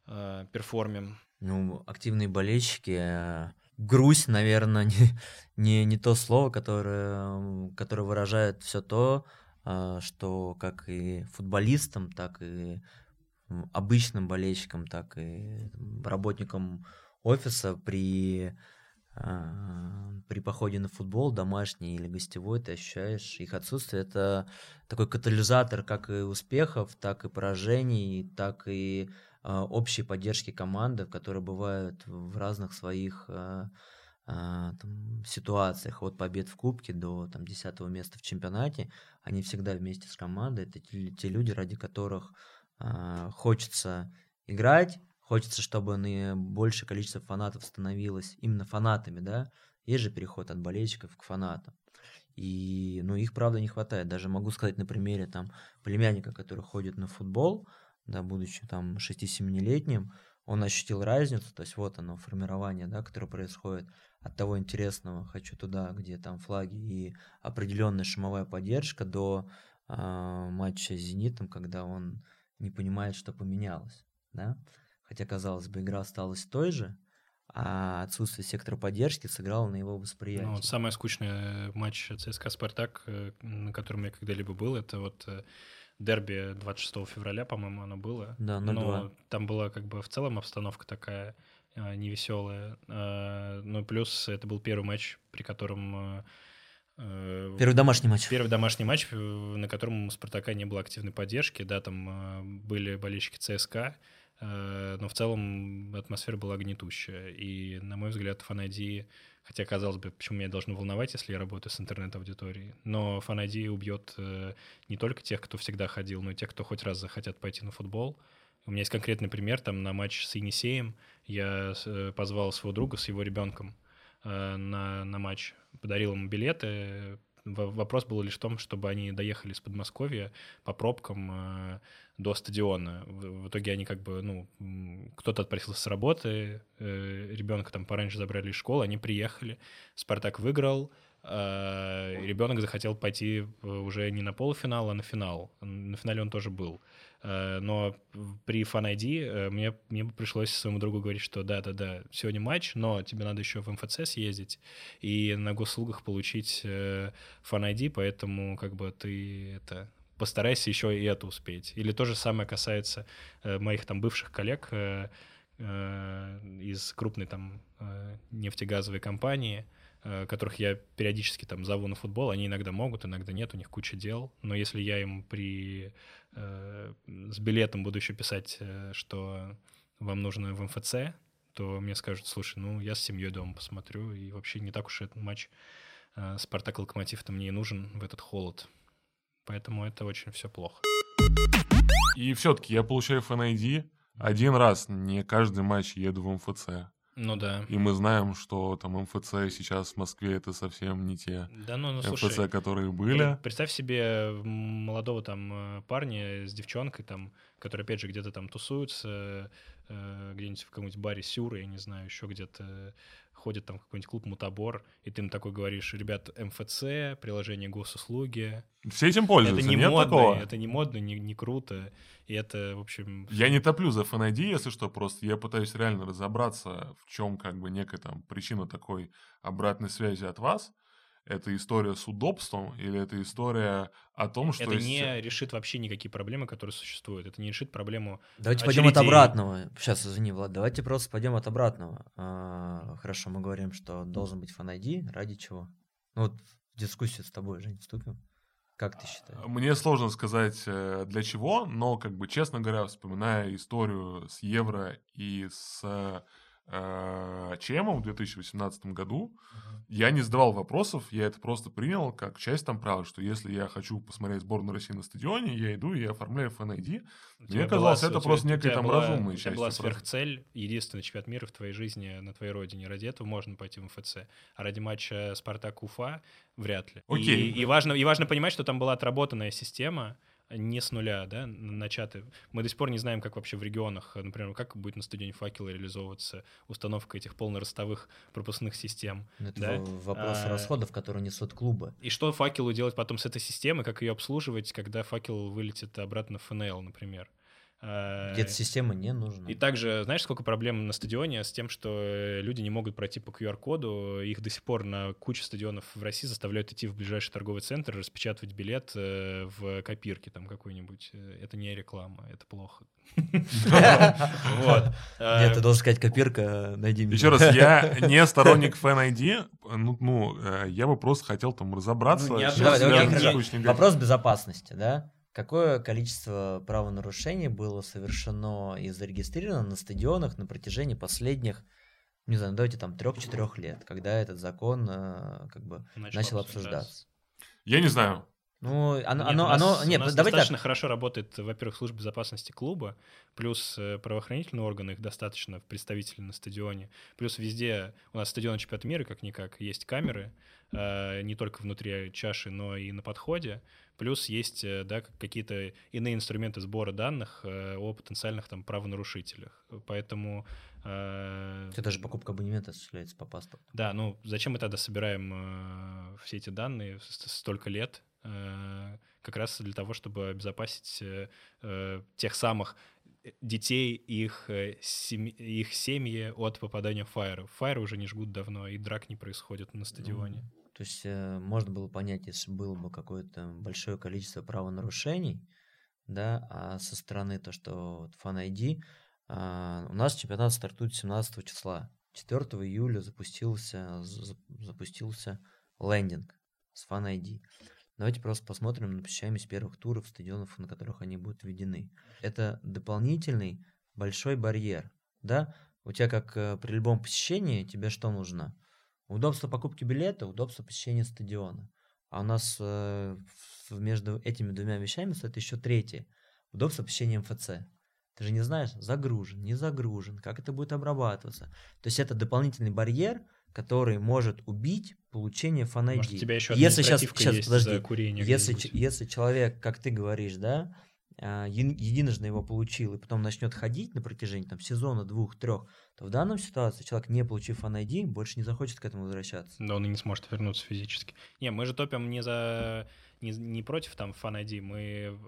э, перформим. Ну, активные болельщики, э, грусть, наверное, не, не, не то слово, которое, которое выражает все то, э, что как и футболистам, так и обычным болельщикам, так и работникам офиса при, а, при походе на футбол, домашний или гостевой, ты ощущаешь их отсутствие. Это такой катализатор как и успехов, так и поражений, так и а, общей поддержки команды, которые бывают в разных своих а, там, ситуациях, от побед в Кубке до там, 10 места в чемпионате, они всегда вместе с командой. Это те, те люди, ради которых хочется играть, хочется, чтобы большее количество фанатов становилось именно фанатами, да, есть же переход от болельщиков к фанатам. И, ну, их, правда, не хватает. Даже могу сказать на примере, там, племянника, который ходит на футбол, да, будучи там 6-7-летним, он ощутил разницу, то есть вот оно, формирование, да, которое происходит от того интересного, хочу туда, где там флаги и определенная шумовая поддержка, до э, матча с «Зенитом», когда он не понимает, что поменялось, да? Хотя, казалось бы, игра осталась той же, а отсутствие сектора поддержки сыграло на его восприятие. Ну, самый скучный матч ЦСКА «Спартак», э, на котором я когда-либо был, это вот э, дерби 26 февраля, по-моему, оно было. Да, 0 Но там была как бы в целом обстановка такая э, невеселая. Ну, плюс это был первый матч, при котором Э, первый домашний матч. Первый домашний матч, э, на котором у «Спартака» не было активной поддержки. Да, там э, были болельщики ЦСКА, но в целом атмосфера была гнетущая. И, на мой взгляд, FanID, хотя, казалось бы, почему меня должно волновать, если я работаю с интернет-аудиторией, но FanID убьет не только тех, кто всегда ходил, но и тех, кто хоть раз захотят пойти на футбол. У меня есть конкретный пример, там на матч с Енисеем я позвал своего друга с его ребенком на, на матч подарил ему билеты. Вопрос был лишь в том, чтобы они доехали из Подмосковья по пробкам э, до стадиона. В, в итоге они как бы, ну, кто-то отпросился с работы, э, ребенка там пораньше забрали из школы, они приехали, Спартак выиграл, э, ребенок захотел пойти уже не на полуфинал, а на финал. На финале он тоже был. Э, но при Fan ID э, мне, мне пришлось своему другу говорить, что да-да-да, сегодня матч, но тебе надо еще в МФЦ съездить и на госуслугах получить Fan э, ID, поэтому как бы ты это постарайся еще и это успеть. Или то же самое касается моих там бывших коллег из крупной там нефтегазовой компании, которых я периодически там зову на футбол, они иногда могут, иногда нет, у них куча дел, но если я им при Э, с билетом буду еще писать, э, что вам нужно в МФЦ, то мне скажут, слушай, ну я с семьей дома посмотрю, и вообще не так уж этот матч э, Спартак Локомотив-то мне и нужен в этот холод. Поэтому это очень все плохо. И все-таки я получаю FNID один раз, не каждый матч еду в МФЦ. Ну да. И мы знаем, что там МФЦ сейчас в Москве это совсем не те Да, ну, ну МФЦ, слушай, которые были. Представь себе молодого там э, парня с девчонкой, там, которые, опять же, где-то там тусуются, где-нибудь в каком-нибудь баре Сюра, я не знаю, еще где-то ходят там какой-нибудь клуб Мутабор, и ты им такой говоришь, ребят, МФЦ, приложение госуслуги. Все этим Это пользуются, не нет модно, такого? это не модно, не, не круто, и это, в общем... Я не топлю за FNID, если что, просто я пытаюсь реально разобраться, в чем как бы некая там причина такой обратной связи от вас. Это история с удобством или это история о том, что... Это есть- не решит вообще никакие проблемы, которые существуют. Это не решит проблему Давайте пойдем от очередей. обратного. Сейчас, извини, Влад, давайте просто пойдем от обратного. А, хорошо, мы говорим, что должен быть фан. Ради чего? Ну вот в дискуссию с тобой, Жень, вступим. Как ты считаешь? Мне сложно сказать э, для чего, но, как бы, честно говоря, вспоминая историю с Евро и с э, ЧМом в 2018 году, я не задавал вопросов, я это просто принял как часть там правил, что если я хочу посмотреть сборную России на стадионе, я иду и оформляю FNID. Мне казалось, была- это тебя- просто некая там была- разумная часть была вопроса. сверхцель, единственный чемпионат мира в твоей жизни на твоей родине. Ради этого можно пойти в МФЦ. А ради матча Спартак-Уфа вряд ли. Окей. И, и важно, и важно понимать, что там была отработанная система, не с нуля, да, начаты. Мы до сих пор не знаем, как вообще в регионах, например, как будет на стадионе «Факел» реализовываться установка этих полноростовых пропускных систем. Ну, Это да? вопрос А, расходов, которые несут клубы. И что факелу делать потом с этой системой, как ее обслуживать, когда факел вылетит обратно в ФНЛ, например. А, Где-то система не нужна. И также, знаешь, сколько проблем на стадионе с тем, что э, люди не могут пройти по QR-коду, их до сих пор на куче стадионов в России заставляют идти в ближайший торговый центр, распечатывать билет э, в копирке там какой-нибудь. Э, Это не реклама, это плохо. Вот. Э, Нет, ты должен сказать, копирка, найди меня. Еще раз, я не сторонник FNID, ну, ну, э, я бы просто хотел там разобраться. Ну, текущим Вопрос безопасности, да? Какое количество правонарушений было совершено и зарегистрировано на стадионах на протяжении последних, не знаю, давайте там трех-четырех лет, когда этот закон э, как бы начал обсуждаться? Я не знаю. Ну, оно, Нет, оно, у нас, оно- у нет, нас давайте достаточно так. хорошо работает, во-первых, служба безопасности клуба, плюс э, правоохранительные органы, их достаточно представители на стадионе, плюс везде у нас стадион чемпионата мира, как-никак, есть камеры, э, не только внутри чаши, но и на подходе, плюс есть э, да, как- какие-то иные инструменты сбора данных э, о потенциальных там правонарушителях. Поэтому... Это же покупка абонемента осуществляется по паспорту. да, ну зачем мы тогда собираем все эти данные столько лет? Э, как раз для того, чтобы обезопасить э, э, тех самых детей, их, семи- их семьи от попадания в фаеры. Уже не жгут давно, и драк не происходит на стадионе. Мгм. То есть можно было понять, если было бы какое-то большое количество правонарушений, да, а со стороны то, что вот Fan ID, а, у нас чемпионат стартует 17 числа. 4 июля запустился, за- запустился лендинг с Fan ID. Давайте просто посмотрим на посещаемость первых туров стадионов, на которых они будут введены. Это дополнительный большой барьер, да? У тебя как э, при любом посещении тебе что нужно? Удобство покупки билета, удобство посещения стадиона. А у нас э, между этими двумя вещами стоит еще третье. Удобство посещения МФЦ. Ты же не знаешь, загружен, не загружен, как это будет обрабатываться. То есть это дополнительный барьер, который может убить получение фан Может, у тебя еще Если административка щас, есть подожди. за курение Если, если человек, как ты говоришь, да, а, единожды его получил и потом начнет ходить на протяжении там, сезона, двух, трех, то в данном ситуации человек, не получив фан больше не захочет к этому возвращаться. Да, он и не сможет вернуться физически. Не, мы же топим не за не, не против там фан ID, мы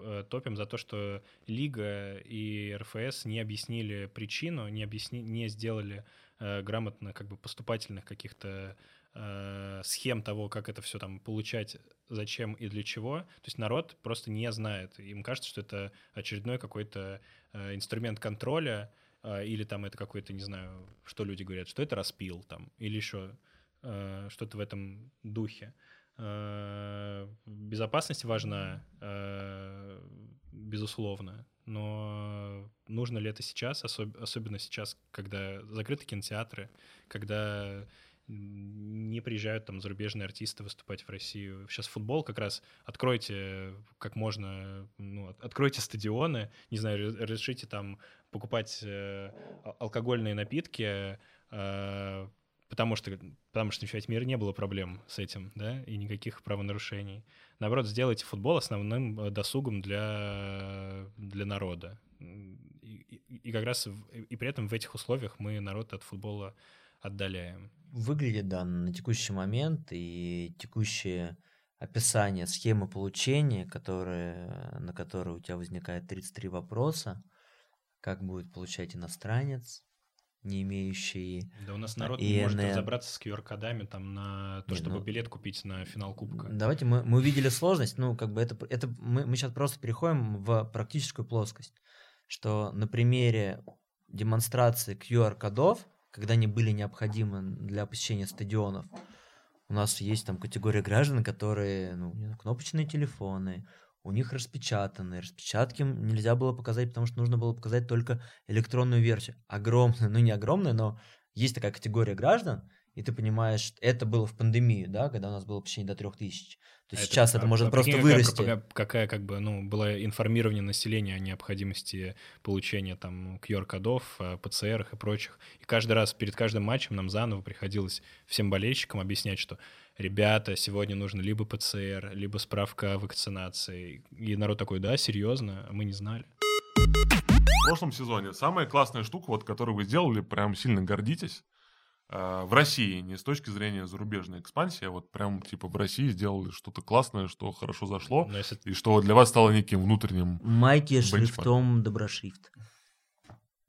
э, топим за то, что Лига и РФС не объяснили причину, не, объясни, не сделали э, грамотно как бы поступательных каких-то э, схем того, как это все там получать, зачем и для чего. То есть народ просто не знает. Им кажется, что это очередной какой-то э, инструмент контроля, э, или там это какой-то, не знаю, что люди говорят, что это распил там, или еще э, что-то в этом духе. Безопасность важна, безусловно, но нужно ли это сейчас, особ- особенно сейчас, когда закрыты кинотеатры, когда не приезжают там зарубежные артисты выступать в Россию. Сейчас футбол как раз откройте как можно, ну, от- откройте стадионы, не знаю, ре- разрешите там покупать э, а- алкогольные напитки, э, потому что, потому что чемпионате мира не было проблем с этим, да, и никаких правонарушений. Наоборот, сделайте футбол основным э, досугом для, для народа. И, и, и как раз, в- и при этом в этих условиях мы народ от футбола отдаляем. Выглядит, да, на текущий момент и текущее описание схемы получения, которые, на которые у тебя возникает 33 вопроса. Как будет получать иностранец, не имеющий... Да у нас А, народ и не может на- разобраться с QR-кодами там на то, Не, чтобы ну- билет купить на финал Кубка. Давайте мы, мы увидели сложность, ну, как бы это, это мы, мы сейчас просто переходим в практическую плоскость, что на примере демонстрации QR-кодов, когда они были необходимы для посещения стадионов, у нас есть там категория граждан, которые, ну, кнопочные телефоны, у них распечатаны. Распечатки нельзя было показать, потому что нужно было показать только электронную версию. Огромная, ну не огромная, но есть такая категория граждан, и ты понимаешь, это было в пандемию, да, когда у нас было посещение до 3000. То есть А сейчас это а- может а просто какая вырасти. пропага- Какая, как бы, ну, было информирование населения о необходимости получения там QR-кодов, э, ПЦР и прочих. И каждый раз перед каждым матчем нам заново приходилось всем болельщикам объяснять, что ребята, сегодня нужно либо ПЦР, либо справка о вакцинации. И народ такой, да, серьезно, А мы не знали. В прошлом сезоне самая классная штука, вот, которую вы сделали, прям сильно гордитесь, э, в России, не с точки зрения зарубежной экспансии, а вот прям типа в России сделали что-то классное, что хорошо зашло, Но если и что для вас стало неким внутренним Майки Бенчмарк. шрифтом Доброшрифт.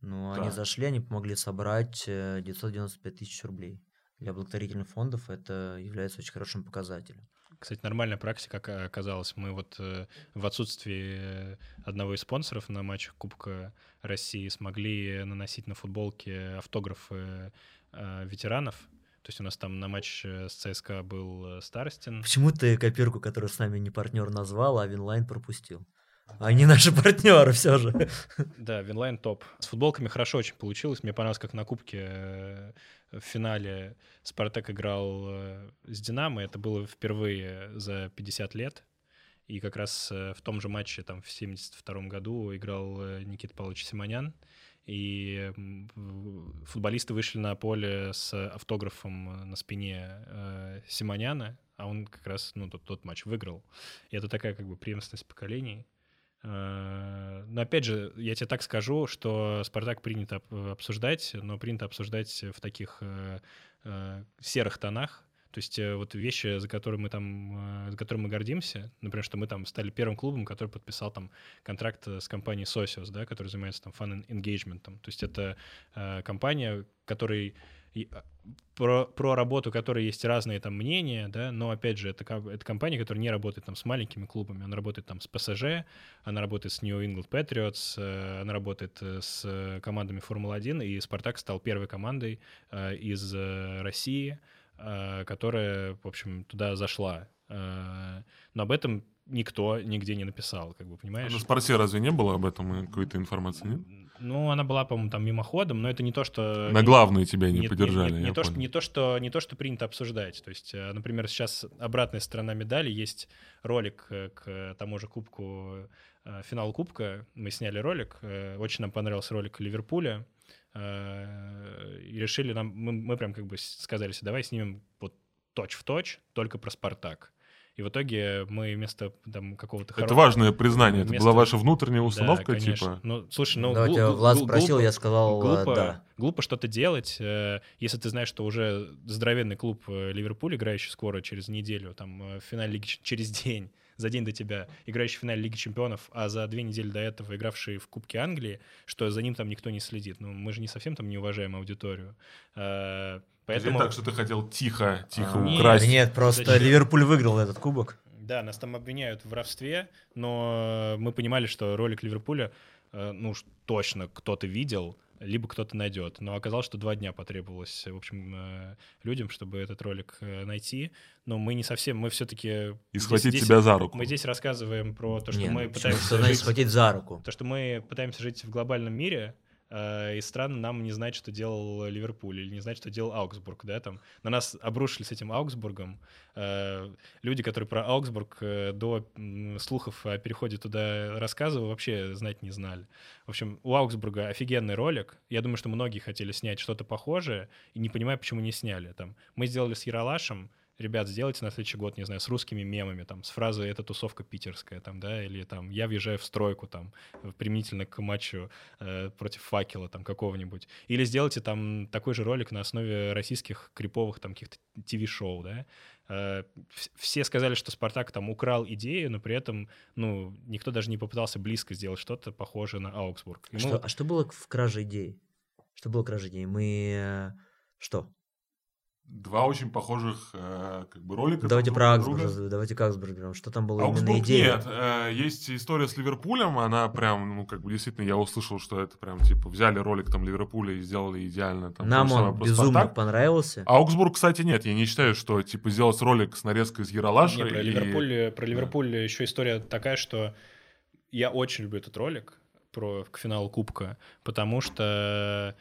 Ну, они Так. зашли, они помогли собрать э, 995 тысяч рублей. Для благотворительных фондов это является очень хорошим показателем. Кстати, нормальная практика ока- оказалась. Мы вот э, в отсутствии э, одного из спонсоров на матчах Кубка России смогли наносить на футболки автографы э, ветеранов. То есть у нас там на матч с ЦСКА был Старостин. Почему ты копирку, которую с нами не партнер назвал, а Winline пропустил? Они наши партнеры все же. Да, Winline топ. С футболками хорошо очень получилось. Мне понравилось, как на Кубке в финале Спартак играл э, с Динамо. Это было впервые за 50 лет. И как раз э, в том же матче, там, в 72 году играл э, Никита Павлович Симонян. И футболисты вышли на поле с автографом на спине Симоняна, а он как раз, ну, тот, тот матч выиграл. И это такая как бы преемственность поколений. Э, Но опять же, я тебе так скажу, что Спартак принято об- обсуждать, но принято обсуждать в таких э, э, серых тонах. То есть э, вот вещи, за которые мы там, э, за которые мы гордимся, например, что мы там стали первым клубом, который подписал там контракт э, с компанией Socios, да, которая занимается там фан engagement. То есть это э, компания, которой а, про, про работу которой есть разные там мнения, да, но опять же, это, это компания, которая не работает там с маленькими клубами, она работает там с ПСЖ, она работает с New England Patriots, она работает с командами Формулы-1, и Спартак стал первой командой из России, которая, в общем, туда зашла. Э, Но об этом никто нигде не написал, как бы, А понимаешь? на спорте разве не было об этом какой-то информации? Нет? Ну, она была, по-моему, там мимоходом, но это не то, что... На главные тебя не не- поддержали, Не, не я то, что, не, то, что, не то, что принято обсуждать. То есть, э, например, сейчас обратная сторона медали. Есть ролик э, к тому же кубку, э, финал кубка. Мы сняли ролик. э, Очень нам понравился ролик Ливерпуля. Э, И решили нам... Мы, мы прям как бы сказали себе, давай снимем вот точь-в-точь, только про «Спартак». И в итоге мы вместо там какого-то... Это хоро- важное признание. Это вместо- была ваша внутренняя Да, установка, конечно. типа. Ну, слушай, ну... Да, глу- тебя Влад глу- спросил, глупо- я сказал, э, глупо, да. глупо что-то делать, э, если ты знаешь, что уже здоровенный клуб э, Ливерпуль, играющий скоро через неделю, там э, в финале лиги через день, за день до тебя, играющий в финале Лиги Чемпионов, а за две недели до этого игравший в Кубке Англии, что за ним там никто не следит. Ну, мы же не совсем там не уважаем аудиторию. Э, Поэтому... Поэтому... так, что ты хотел тихо, тихо А, Нет, украсть. Нет, просто Зачем? Ливерпуль выиграл этот кубок. Да, нас там обвиняют в воровстве, но мы понимали, что ролик Ливерпуля, э, ну уж точно кто-то видел, либо кто-то найдет. Но оказалось, что два дня потребовалось, в общем, э, людям, чтобы этот ролик э, найти. Но мы не совсем, мы все-таки... И схватить тебя за руку. Мы здесь рассказываем про то, что Не, мы ну пытаемся Что жить... схватить за руку? То, что мы пытаемся жить в глобальном мире, и странно нам не знать, что делал Ливерпуль или не знать, что делал Аугсбург, да, там. На нас обрушились этим Аугсбургом. Э, люди, которые про Аугсбург э, до слухов о переходе туда рассказывали, вообще знать не знали. В общем, у Аугсбурга офигенный ролик. Я думаю, что многие хотели снять что-то похожее и не понимаю, почему не сняли. Там, мы сделали с Яралашем, ребят, сделайте на следующий год, не знаю, с русскими мемами, там, с фразой «это тусовка питерская», там, да, или там «я въезжаю в стройку», там, применительно к матчу э, против факела, там, какого-нибудь. Или сделайте там такой же ролик на основе российских криповых, там, каких-то ТВ-шоу, да. Э, все сказали, что «Спартак» там украл идею, но при этом, ну, никто даже не попытался близко сделать что-то похожее на Аугсбург. А, что, а что было в краже идей? Что было краже идей? Мы... Э, что? Два очень похожих э, как бы ролика. Давайте про Аксбург, давайте к Аксбургу. Что там было Аугсбург именно идея? Нет, э, есть история с Ливерпулем, она прям, ну, как бы действительно, я услышал, что это прям, типа, взяли ролик там Ливерпуля и сделали идеально. Там, Нам он безумно Спартак. понравился. Аугсбург, кстати, нет, я не считаю, что, типа, сделать ролик с нарезкой из Яралаша. Нет, про, и... Ливерпуль, про Ливерпуль да. еще история такая, что я очень люблю этот ролик про к финалу Кубка, потому что Э,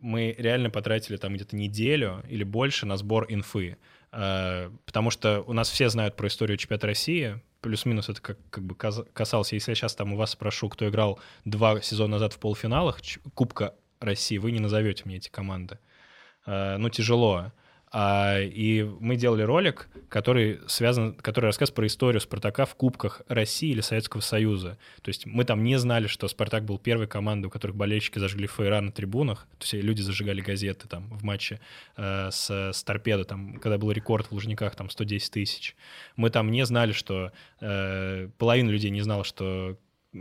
мы реально потратили там где-то неделю или больше на сбор инфы. Э, потому что у нас все знают про историю чемпионата России, плюс-минус это как, как бы касалось, если я сейчас там у вас спрошу, кто играл два сезона назад в полуфиналах Кубка России, вы не назовете мне эти команды. Э, ну, тяжело. А, и мы делали ролик, который связан, который рассказывает про историю Спартака в Кубках России или Советского Союза. То есть мы там не знали, что Спартак был первой командой, у которых болельщики зажгли фейра на трибунах. То есть люди зажигали газеты там в матче э, с, с торпедо, там, когда был рекорд в Лужниках, там 110 тысяч. Мы там не знали, что... Э, половина людей не знала, что...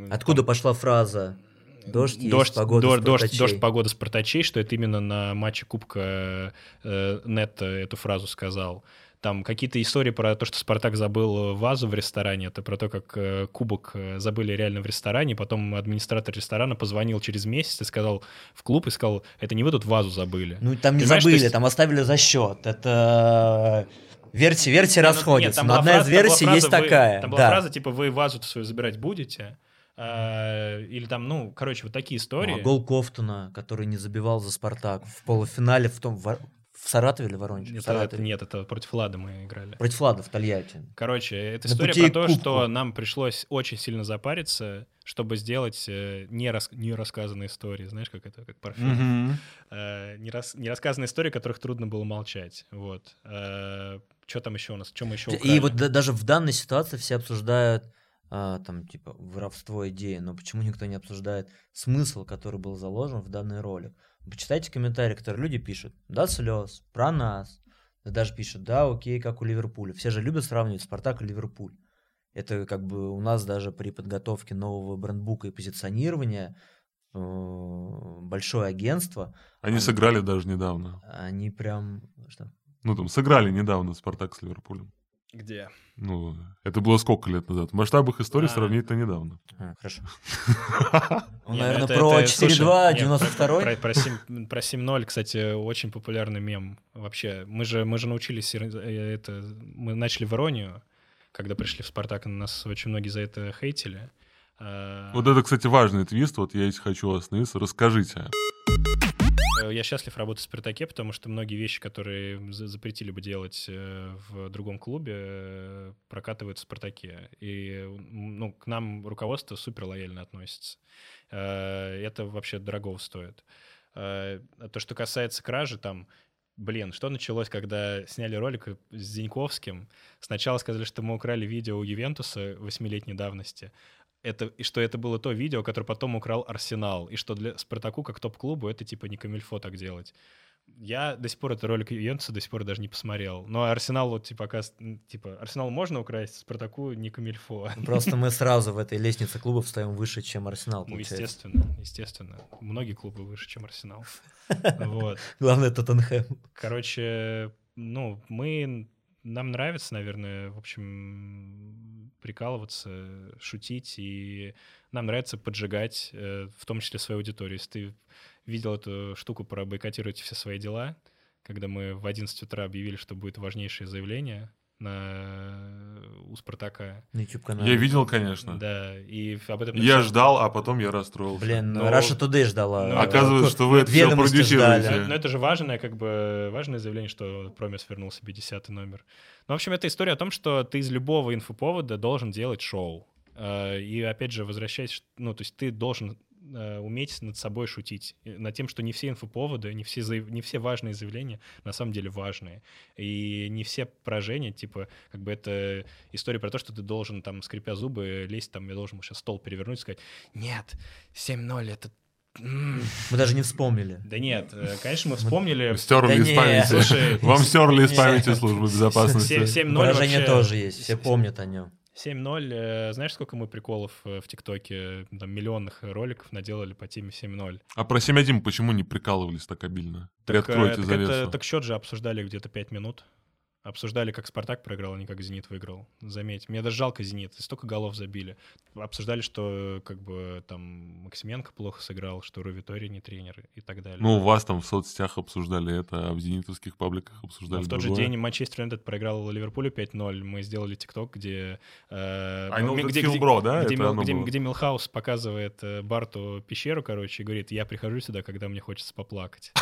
Откуда там, пошла фраза Дождь, дождь, есть погода дождь, дождь, дождь, погода спартачей, что это именно на матче Кубка э, Нет эту фразу сказал. Там какие-то истории про то, что Спартак забыл вазу в ресторане, это про то, как э, кубок э, забыли реально в ресторане, потом администратор ресторана позвонил через месяц и сказал в клуб и сказал, это не вы тут вазу забыли. Ну там не Понимаешь, забыли, есть... там оставили за счет. Это версия, версия ну, расходится. Нет, но одна фраза, из версий есть вы, такая. Там была да. фраза типа вы вазу свою забирать будете. Э, или там, ну, короче, вот такие истории. Ну, а гол Кофтуна, который не забивал за Спартак в полуфинале в том в, в Саратове или Воронеже? Нет, это, нет, это против Лада мы играли. Против Лада в Тольятти. Короче, это история про то, кубку. что нам пришлось очень сильно запариться, чтобы сделать э, не, рас, не рассказанные истории, знаешь, как это, как парфюм. Mm-hmm. Э, не, рас, не рассказанные истории, которых трудно было молчать. Вот. Э, что там еще у нас? Чем мы еще украли? И вот да, даже в данной ситуации все обсуждают а, там типа воровство идеи, но почему никто не обсуждает смысл, который был заложен в данный ролик? Почитайте комментарии, которые люди пишут. Да, слез, про нас. Даже пишут, да, окей, как у Ливерпуля. Все же любят сравнивать Спартак и Ливерпуль. Это как бы у нас даже при подготовке нового брендбука и позиционирования э, большое агентство. Они, они сыграли даже недавно. Они прям... Что? Ну, там, сыграли недавно Спартак с Ливерпулем. Где? Ну, это было сколько лет назад? В масштабах истории а. сравнительно недавно. А, хорошо. Наверное, про 4-2, 92 Про 7-0, кстати, очень популярный мем вообще. Мы же мы же научились, э, это мы начали в иронию, когда пришли в «Спартак», нас очень многие за это хейтили. А. Вот это, кстати, важный твист, вот я хочу остановиться. Расскажите. Э, я счастлив работать в «Спартаке», потому что многие вещи, которые запретили бы делать э, в другом клубе, э, прокатывают в «Спартаке». И ну, к нам руководство супер лояльно относится. Это вообще дорого стоит. То, что касается кражи, там, блин, что началось, когда сняли ролик с Зиньковским? Сначала сказали, что мы украли видео у Ювентуса восьмилетней давности, это, и что это было то видео, которое потом украл Арсенал, и что для Спартаку как топ-клубу это типа не камильфо так делать. Я до сих пор этот ролик Ювентуса до сих пор даже не посмотрел. Но Арсенал вот типа, оказывается, типа Арсенал можно украсть, Спартаку не камильфо. Ну, просто мы сразу в этой лестнице клубов стоим выше, чем Арсенал, Ну, естественно, естественно. Многие клубы выше, чем Арсенал. Вот. Главное, Тоттенхэм. Короче, ну, мы... Нам нравится, наверное, в общем, прикалываться, шутить, и нам нравится поджигать, э, в том числе свою аудиторию. Если ты видел эту штуку про бойкотировать все свои дела, когда мы в 11 утра объявили, что будет важнейшее заявление, на, у Спартака. На YouTube-канале. Я видел, конечно. Да, и об этом... Я ждал, а потом я расстроился. Блин, Но- Раша Today ждала. Ну, Оказывается, что вы это все продюсируете. Но, но это же важное, как бы, важное заявление, что Промис вернул себе десятый номер. Ну, в общем, это история о том, что ты из любого инфоповода должен делать шоу. Э, И опять же, возвращаясь, ну, то есть ты должен э, уметь над собой шутить, и над тем, что не все инфоповоды, не все, заяв- не все важные заявления на самом деле важные. И не все поражения, типа, как бы это история про то, что ты должен там, скрипя зубы, лезть там, я должен сейчас стол перевернуть и сказать, нет, 7-0 это... м». Мы даже не вспомнили. Да нет, э, конечно, мы вспомнили... Стерли Да из памяти. слушай, Вам стерли из памяти службы безопасности. 7-0 Выражение вообще- тоже есть, все помнят о нем. 7-0, э, знаешь, сколько мы приколов э, в ТикТоке, там, миллионных роликов наделали по теме 7-0? А про 7-1 почему не прикалывались так обильно? Так, э, Приоткройте так это- так счет же обсуждали где-то 5 минут. Обсуждали, как Спартак проиграл, а не как Зенит выиграл. Заметь. Мне даже жалко Зенит. Столько голов забили. Обсуждали, что как бы там Максименко плохо сыграл, что Ру Витория не тренер и так далее. Ну, у вас там в соцсетях обсуждали это, а в зенитовских пабликах Но обсуждали в тот же другое. день Манчестер Юнайтед проиграл Ливерпулю 5-0. Мы сделали ТикТок, где... э, где, где- bro, да? где, Мил- где- где Милхаус показывает э, Барту пещеру, короче, и говорит, я прихожу сюда, когда мне хочется поплакать.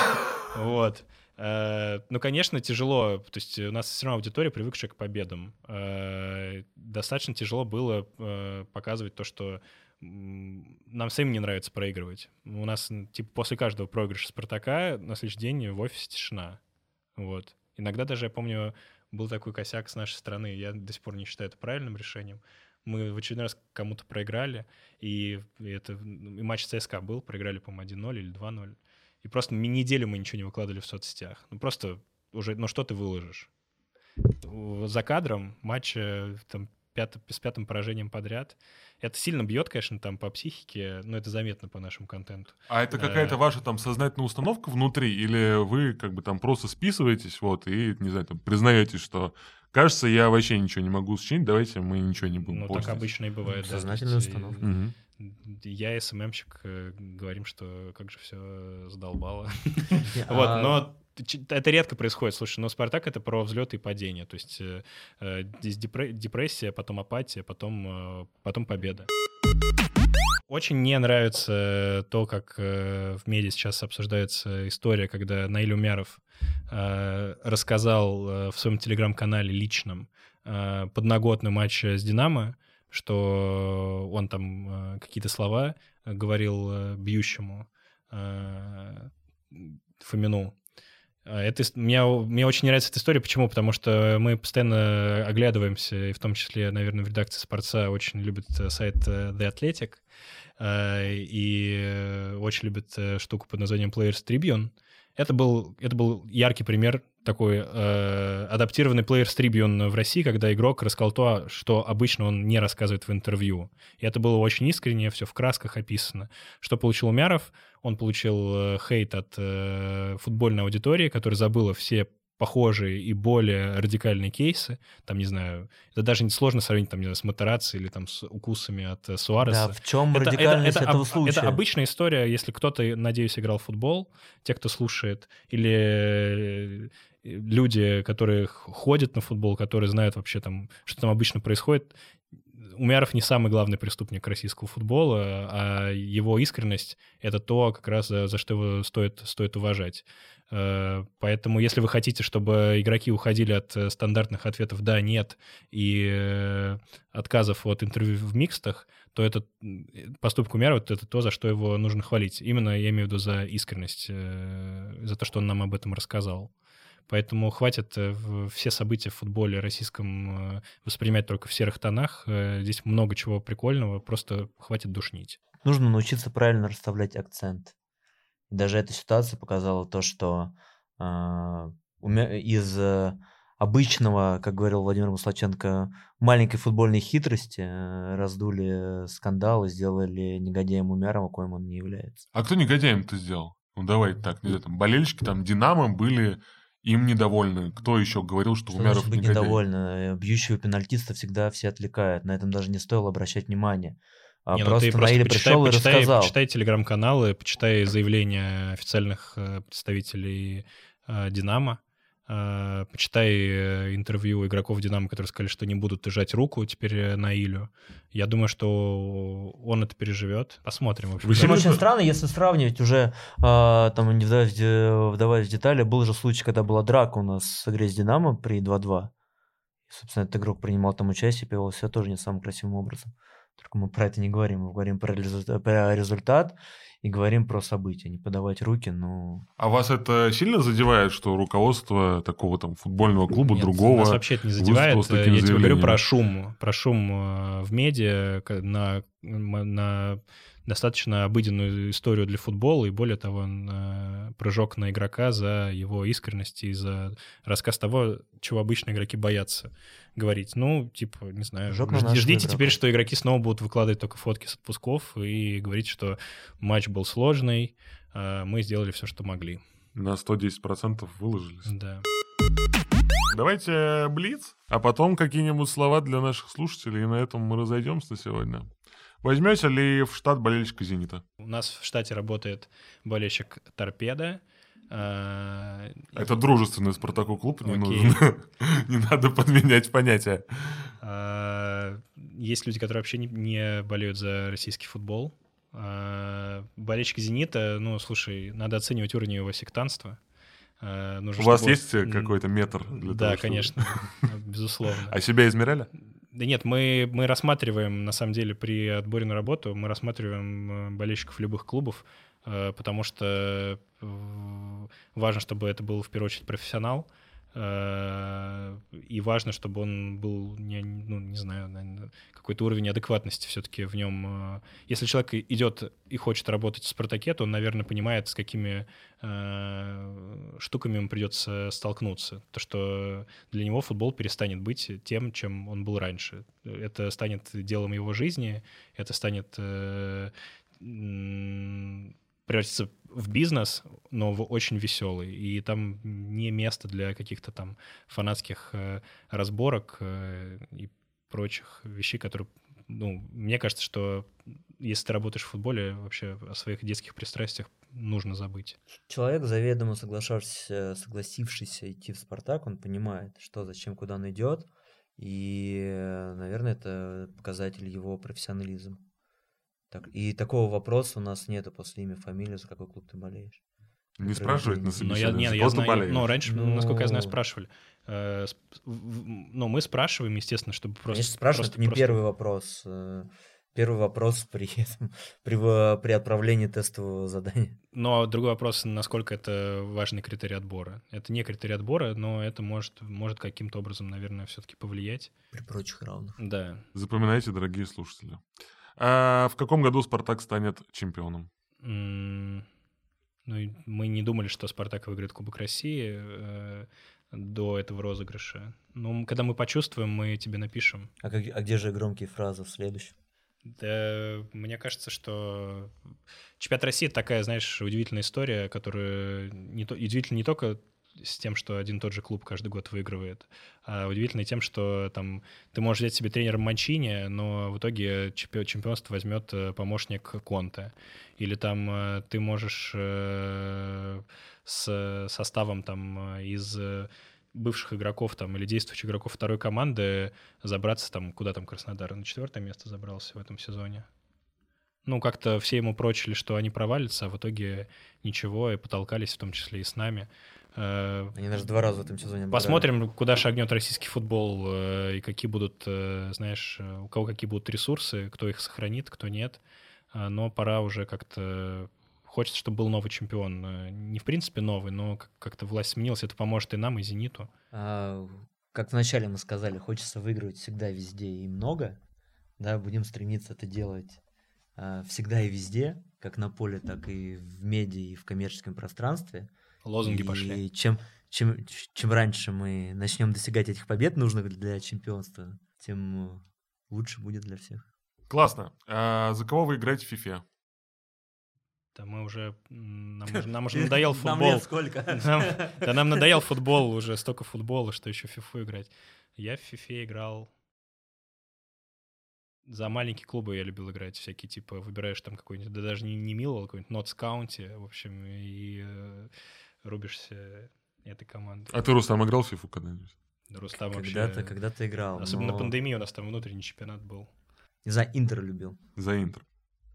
Вот. Э, Ну, конечно, тяжело. То есть у нас все равно аудитория, привыкшая к победам. Э, Достаточно тяжело было э, показывать то, что нам самим не нравится проигрывать. У нас, типа, после каждого проигрыша Спартака на следующий день в офисе тишина. Вот. Иногда даже, я помню, был такой косяк с нашей стороны. Я до сих пор не считаю это правильным решением. Мы в очередной раз кому-то проиграли, и это и матч ЦСКА был, проиграли, по-моему, 1-0 или 2-0. И просто неделю мы ничего не выкладывали в соцсетях. Ну, просто уже, ну, что ты выложишь? За кадром матч там, пят- с пятым поражением подряд. Это сильно бьет, конечно, там по психике, но это заметно по нашему контенту. А это какая-то Э. ваша там сознательная установка внутри, или вы как бы там просто списываетесь, вот, и, не знаю, там, признаете, что кажется, я вообще ничего не могу сочинить, давайте мы ничего не будем Ну, так постить». обычно и бывает. да, то Сознательная есть, установка. Мгм. Я СММщик э, говорим, что как же все задолбало. А, Вот, но ч- это редко происходит. Слушай, но Спартак это про взлеты и падения. То есть э, э, депрессия, потом апатия, потом, э, потом победа. Очень не нравится то, как э, в медиа сейчас обсуждается история, когда Наиль Умяров э, рассказал э, в своем телеграм-канале личном э, подноготный матч с «Динамо», что он там э, какие-то слова э, говорил э, бьющему Фомину. А Это, ис- мне, очень нравится эта история. Почему? Потому что мы постоянно оглядываемся, и в том числе, наверное, в редакции «Спорца» очень любят э, сайт The Athletic, и очень любят э, штуку под названием Players Tribune. Это был, это был яркий пример такой э, адаптированный Players Tribune в России, когда игрок рассказал то, что обычно он не рассказывает в интервью. И это было очень искренне, все в красках описано. Что получил Умяров? Он получил э, хейт от э, футбольной аудитории, которая забыла все похожие и более радикальные кейсы. Там, не знаю, это даже не сложно сравнить там, не знаю, с Матерацией или там с укусами от э, Суареса. Да, в чем Это- это- радикальность это этого об- случая? Это обычная история, если кто-то, надеюсь, играл в футбол, те, кто слушает, или э, люди, которые ходят на футбол, которые знают вообще там, что там обычно происходит. Умяров не самый главный преступник российского футбола, а его искренность — это то, как раз за, за что его стоит, стоит уважать. Э, Поэтому, если вы хотите, чтобы игроки уходили от э, стандартных ответов «да», «нет» и э, отказов от интервью в микстах, то этот поступок Умярова — это то, за что его нужно хвалить. Именно я имею в виду за искренность, за то, что он нам об этом рассказал. Поэтому хватит все события в футболе российском воспринимать только в серых тонах. Здесь много чего прикольного, просто хватит душнить. Нужно научиться правильно расставлять акцент. Даже эта ситуация показала то, что а, умя- из э, обычного, как говорил Владимир Маслаченко, маленькой футбольной хитрости э, раздули скандал и сделали негодяем Умярова, коим он не является. А кто негодяем-то сделал? Ну, давай так, не знаю, там, болельщики там Динамо были им недовольны. Кто еще говорил, что, Что Умяров быть негодяй? недовольны? Э, Бьющего пенальтиста всегда все отвлекают. На этом даже не стоило обращать внимание. А Не, ну просто ты Наиль почитай, пришел и почитай, рассказал. почитай телеграм-каналы, почитай заявления официальных э, представителей э, «Динамо». Э, почитай интервью игроков «Динамо», которые сказали, что не будут жать руку теперь э, на Илю. Я думаю, что он это переживет. Посмотрим. В общем. Очень, очень странно, если сравнивать уже, там, не вдаваясь, вдаваясь в детали, был же случай, когда была драка у нас с игрой с «Динамо» при 2-2. Собственно, этот игрок принимал там участие, повел себя тоже не самым красивым образом. Только мы про это не говорим, мы говорим про результат, про результат и говорим про события, не подавать руки, но... А вас это сильно задевает, что руководство такого там футбольного клуба Нет, другого... нас вообще это не задевает. Я тебе говорю про шум, про шум э, в медиа, на, на достаточно обыденную историю для футбола, и более того, прыжок на игрока за его искренность и за рассказ того, чего обычно игроки боятся говорить. Ну, типа, не знаю, Жок ждите, ждите теперь, что игроки снова будут выкладывать только фотки с отпусков и говорить, что матч был сложный, а мы сделали все, что могли. На 110% выложились. Да. Давайте блиц, а потом какие-нибудь слова для наших слушателей, и на этом мы разойдемся сегодня. Возьмете ли в штат болельщика «Зенита»? У нас в штате работает болельщик «Торпеда», а, Это дружественный Спартаку клуб, не нужно. не надо подменять понятия. А, есть люди, которые вообще не болеют за российский футбол. А, болельщик «Зенита», ну, слушай, надо оценивать уровень его сектанства. Нужно, У вас есть какой-то метр? Для да, того, конечно, безусловно. А себя измеряли? Да нет, мы, мы рассматриваем, на самом деле, при отборе на работу, мы рассматриваем болельщиков любых клубов, Э, потому что э, важно, чтобы это был в первую очередь профессионал, э, и важно, чтобы он был, не, ну, не знаю, какой-то уровень адекватности все-таки в нем. Если человек идет и хочет работать в «Спартаке», то он, наверное, понимает, с какими э, штуками ему придется столкнуться. То, что для него футбол перестанет быть тем, чем он был раньше. Это станет делом его жизни, это станет э, превратится в бизнес, но в очень веселый. И там не место для каких-то там фанатских э, разборок э, и прочих вещей, которые, ну, мне кажется, что если ты работаешь в футболе, вообще о своих детских пристрастиях нужно забыть. Человек, заведомо соглашавшийся, согласившийся идти в «Спартак», он понимает, что, зачем, куда он идет, и, наверное, это показатель его профессионализма. Так, и такого вопроса у нас нету после имя, фамилии, за какой клуб ты болеешь. Не спрашивают на собеседовании, но я, нет, я знаю, ну, раньше, ну... насколько я знаю, спрашивали. Э, ну, мы спрашиваем, естественно, чтобы просто... Конечно, спрашивают, просто, это не просто... первый вопрос. Э, первый вопрос при, при, при отправлении тестового задания. Но другой вопрос, насколько это важный критерий отбора. Это не критерий отбора, но это может, может каким-то образом, наверное, все-таки повлиять. При прочих равных. Да. Запоминайте, дорогие слушатели. А в каком году Спартак станет чемпионом? Mm, ну, мы не думали, что Спартак выиграет Кубок России э, до этого розыгрыша. Ну, когда мы почувствуем, мы тебе напишем. А, как, а где же громкие фразы в следующем? Да, мне кажется, что чемпионат России такая, знаешь, удивительная история, которая не то, удивительна не только с тем, что один и тот же клуб каждый год выигрывает. А удивительно тем, что там ты можешь взять себе тренера Манчини, но в итоге чемпионство возьмет э, помощник Конте. Или там э, ты можешь э, с составом там из бывших игроков там или действующих игроков второй команды забраться там, куда там Краснодар, на четвертое место забрался в этом сезоне. Ну, как-то все ему прочили, что они провалятся, а в итоге ничего, и потолкались в том числе и с нами. Э, Они даже два раза в этом сезоне Посмотрим, куда шагнет российский футбол э, и какие будут, э, знаешь, у кого какие будут ресурсы, кто их сохранит, кто нет. Но пора уже как-то... Хочется, чтобы был новый чемпион. Не в принципе новый, но как-то власть сменилась. Это поможет и нам, и «Зениту». А, как вначале мы сказали, хочется выигрывать всегда, везде и много. Да, будем стремиться это делать всегда и везде, как на поле, так и в медиа, и в коммерческом пространстве – Лозунги и пошли. Чем, чем, чем раньше мы начнем достигать этих побед, нужных для чемпионства, тем э, лучше будет для всех. Классно. А за кого вы играете в FIFA? Да мы уже... Нам уже, нам уже надоел футбол. Нам лет сколько? Нам, да нам надоел футбол уже, столько футбола, что еще в фифу играть. Я в фифе играл... За маленькие клубы я любил играть, всякие, типа, выбираешь там какой-нибудь, да даже не, не Мило, а какой-нибудь Нотс Каунти, в общем, и э, рубишься этой команды. А ты, Рустам, играл в фифу когда-нибудь? Да, Рустам Когда-то, вообще... когда-то играл. Особенно но, пандемия у нас там внутренний чемпионат был. Знаю, Интер любил. За Интер.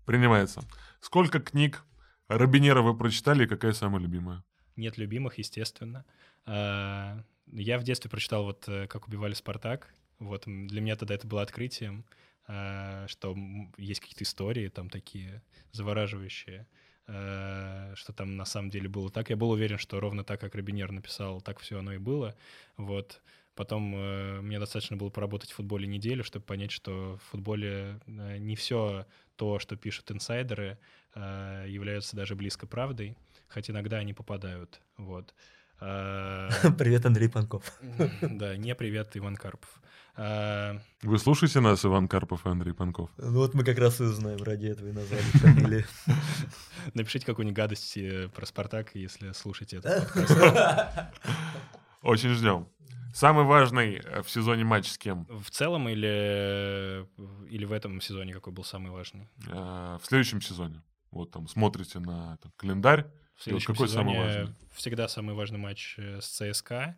Принимается. Сколько книг Робинера вы прочитали и какая самая любимая? Нет любимых, естественно. А, Я в детстве прочитал вот э, «Как убивали Спартак». Вот для меня тогда это было открытием, а, что есть какие-то истории там такие завораживающие, что там на самом деле было так. Я был уверен, что ровно так, как Робинер написал, так все оно и было. Вот. Потом э, мне достаточно было поработать в футболе неделю, чтобы понять, что в футболе э, не все то, что пишут инсайдеры, э, является даже близко правдой, хоть иногда они попадают. Вот. А, Привет, Андрей Панков. Да, не привет, Иван Карпов. А, Вы слушаете нас, Иван Карпов и Андрей Панков? Ну вот мы как раз и узнаем, ради этого и назвали фамилии. Напишите какую-нибудь гадость э, про Спартак, если слушаете это. подкаст. Очень ждем. Самый важный э, в сезоне матч с кем? В целом или, или в этом сезоне какой был самый важный? Э, В следующем сезоне. Вот там смотрите на там, календарь. В следующем какой самый сезоне важный? всегда самый важный матч э, с ЦСКА.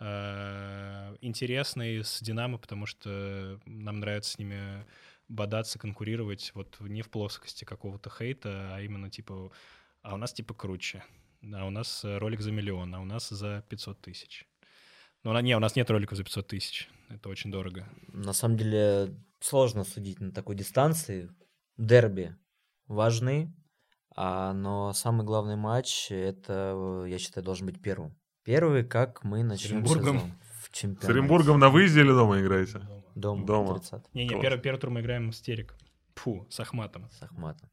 Э, Интересный с Динамо, потому что нам нравится с ними бодаться, конкурировать вот не в плоскости какого-то хейта, а именно типа, а у нас типа круче, а у нас э, ролик за миллион, а у нас за 500 тысяч. Ну, на- не, у нас нет роликов за 500 тысяч, это очень дорого. На самом деле сложно судить на такой дистанции. Дерби важны, а, но самый главный матч, это, э, я считаю, должен быть первым. Первый, как мы начнем сезон в С чемпионате. Оренбургом на выезде или дома играете? Дома. Дома. 30 Не-не, первый, первый тур мы играем с Терек. Фу, с Ахматом. с Ахматом.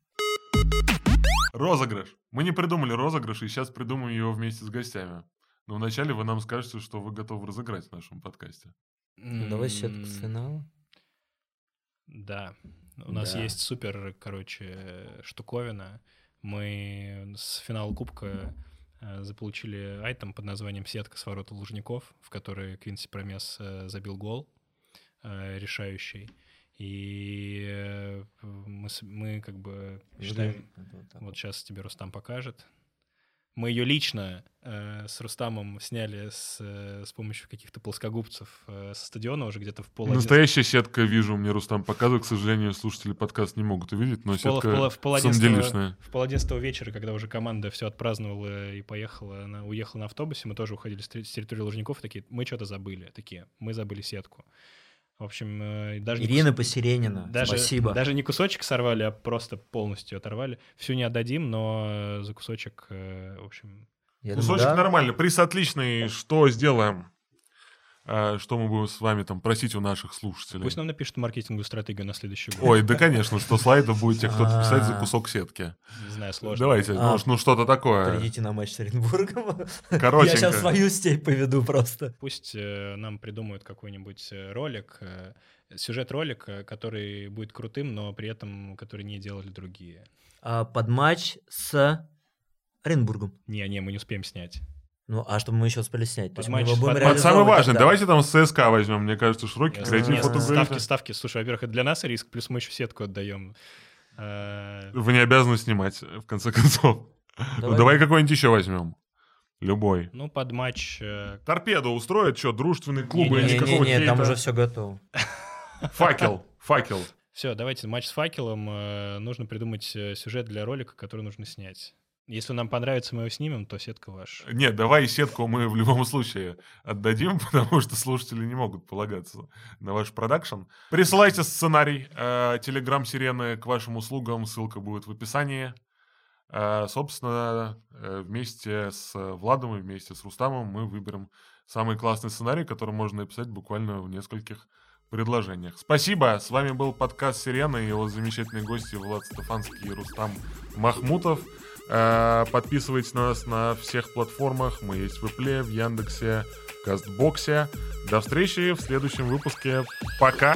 Розыгрыш. Мы не придумали розыгрыш, и сейчас придумаем его вместе с гостями. Но вначале вы нам скажете, что вы готовы разыграть в нашем подкасте. Ну, давай сетку с финала. Да. У нас Да. есть супер, короче, штуковина. Мы с финала Кубка э, заполучили айтем под названием «Сетка с ворота Лужников», в которой Квинси Промес э, забил гол э, решающий. И мы, мы как бы считаем... Вот сейчас тебе Рустам покажет. Мы ее лично э, с Рустамом сняли с, э, с помощью каких-то плоскогубцев э, со стадиона уже где-то в пол Настоящая сетка, вижу, мне Рустам показывает. К сожалению, слушатели подкаст не могут увидеть, но В пол- в сетка пол- в пол одиннадцатого- самоделишная. В пол одиннадцатого вечера, когда уже команда все отпраздновала и поехала, она уехала на автобусе, мы тоже уходили с терри- с территории Лужников, такие, мы что-то забыли, такие, мы забыли сетку. В общем, э, даже не Ирина кус- Посеренина, даже, спасибо. Даже не кусочек сорвали, а просто полностью оторвали. Всю не отдадим, но э, за кусочек, э, в общем, Я думаю, Кусочек да. нормальный, приз отличный. Что сделаем? А, Что мы будем с вами там просить у наших слушателей? пусть нам напишут маркетинговую стратегию на следующий год. Ой, да, конечно, 100 слайдов будете кто-то писать за А. кусок сетки. Не знаю, сложно. Давайте, А. ну что-то такое. Придите на матч с Оренбургом. Я Коротенько. сейчас свою степь поведу просто. Пусть э, нам придумают какой-нибудь э, ролик, э, сюжет ролика, который будет крутым, но при этом который не делали другие. Под матч с Оренбургом. Не, не, мы не успеем снять. Ну, а чтобы мы еще успели снять. То Под есть мы матч- его будем под- реализовывать важный. тогда. Давайте там с ЦСКА возьмем. Мне кажется, широкий креатив нет, фотографии. ставки, ставки. Слушай, во-первых, это для нас риск, плюс мы еще сетку отдаем. Э, Вы не обязаны снимать, в конце концов. Ну, Давай. давай какой-нибудь еще возьмем. Любой. Ну, под матч... э, Торпеду устроит, что, дружественные клубы, Не-не-не, никакого Не-не-не, там хейта. уже все готово. Факел, факел. Все, давайте матч с факелом. э, Нужно придумать э, сюжет для ролика, который нужно снять. Если нам понравится, мы его снимем, то сетка ваша. Нет, давай сетку мы в любом случае отдадим, потому что слушатели не могут полагаться на ваш продакшн. Присылайте сценарий э, Телеграм-сирены к вашим услугам, ссылка будет в описании. Э, собственно, э, вместе с Владом и вместе с Рустамом мы выберем самый классный сценарий, который можно написать буквально в нескольких предложениях. Спасибо, с вами был подкаст «Сирена» и его замечательные гости Влад Стефанский и Рустам Махмутов. Э, подписывайтесь на нас на всех платформах. Мы есть в Apple, в Яндексе, в Кастбоксе. До встречи в следующем выпуске. Пока!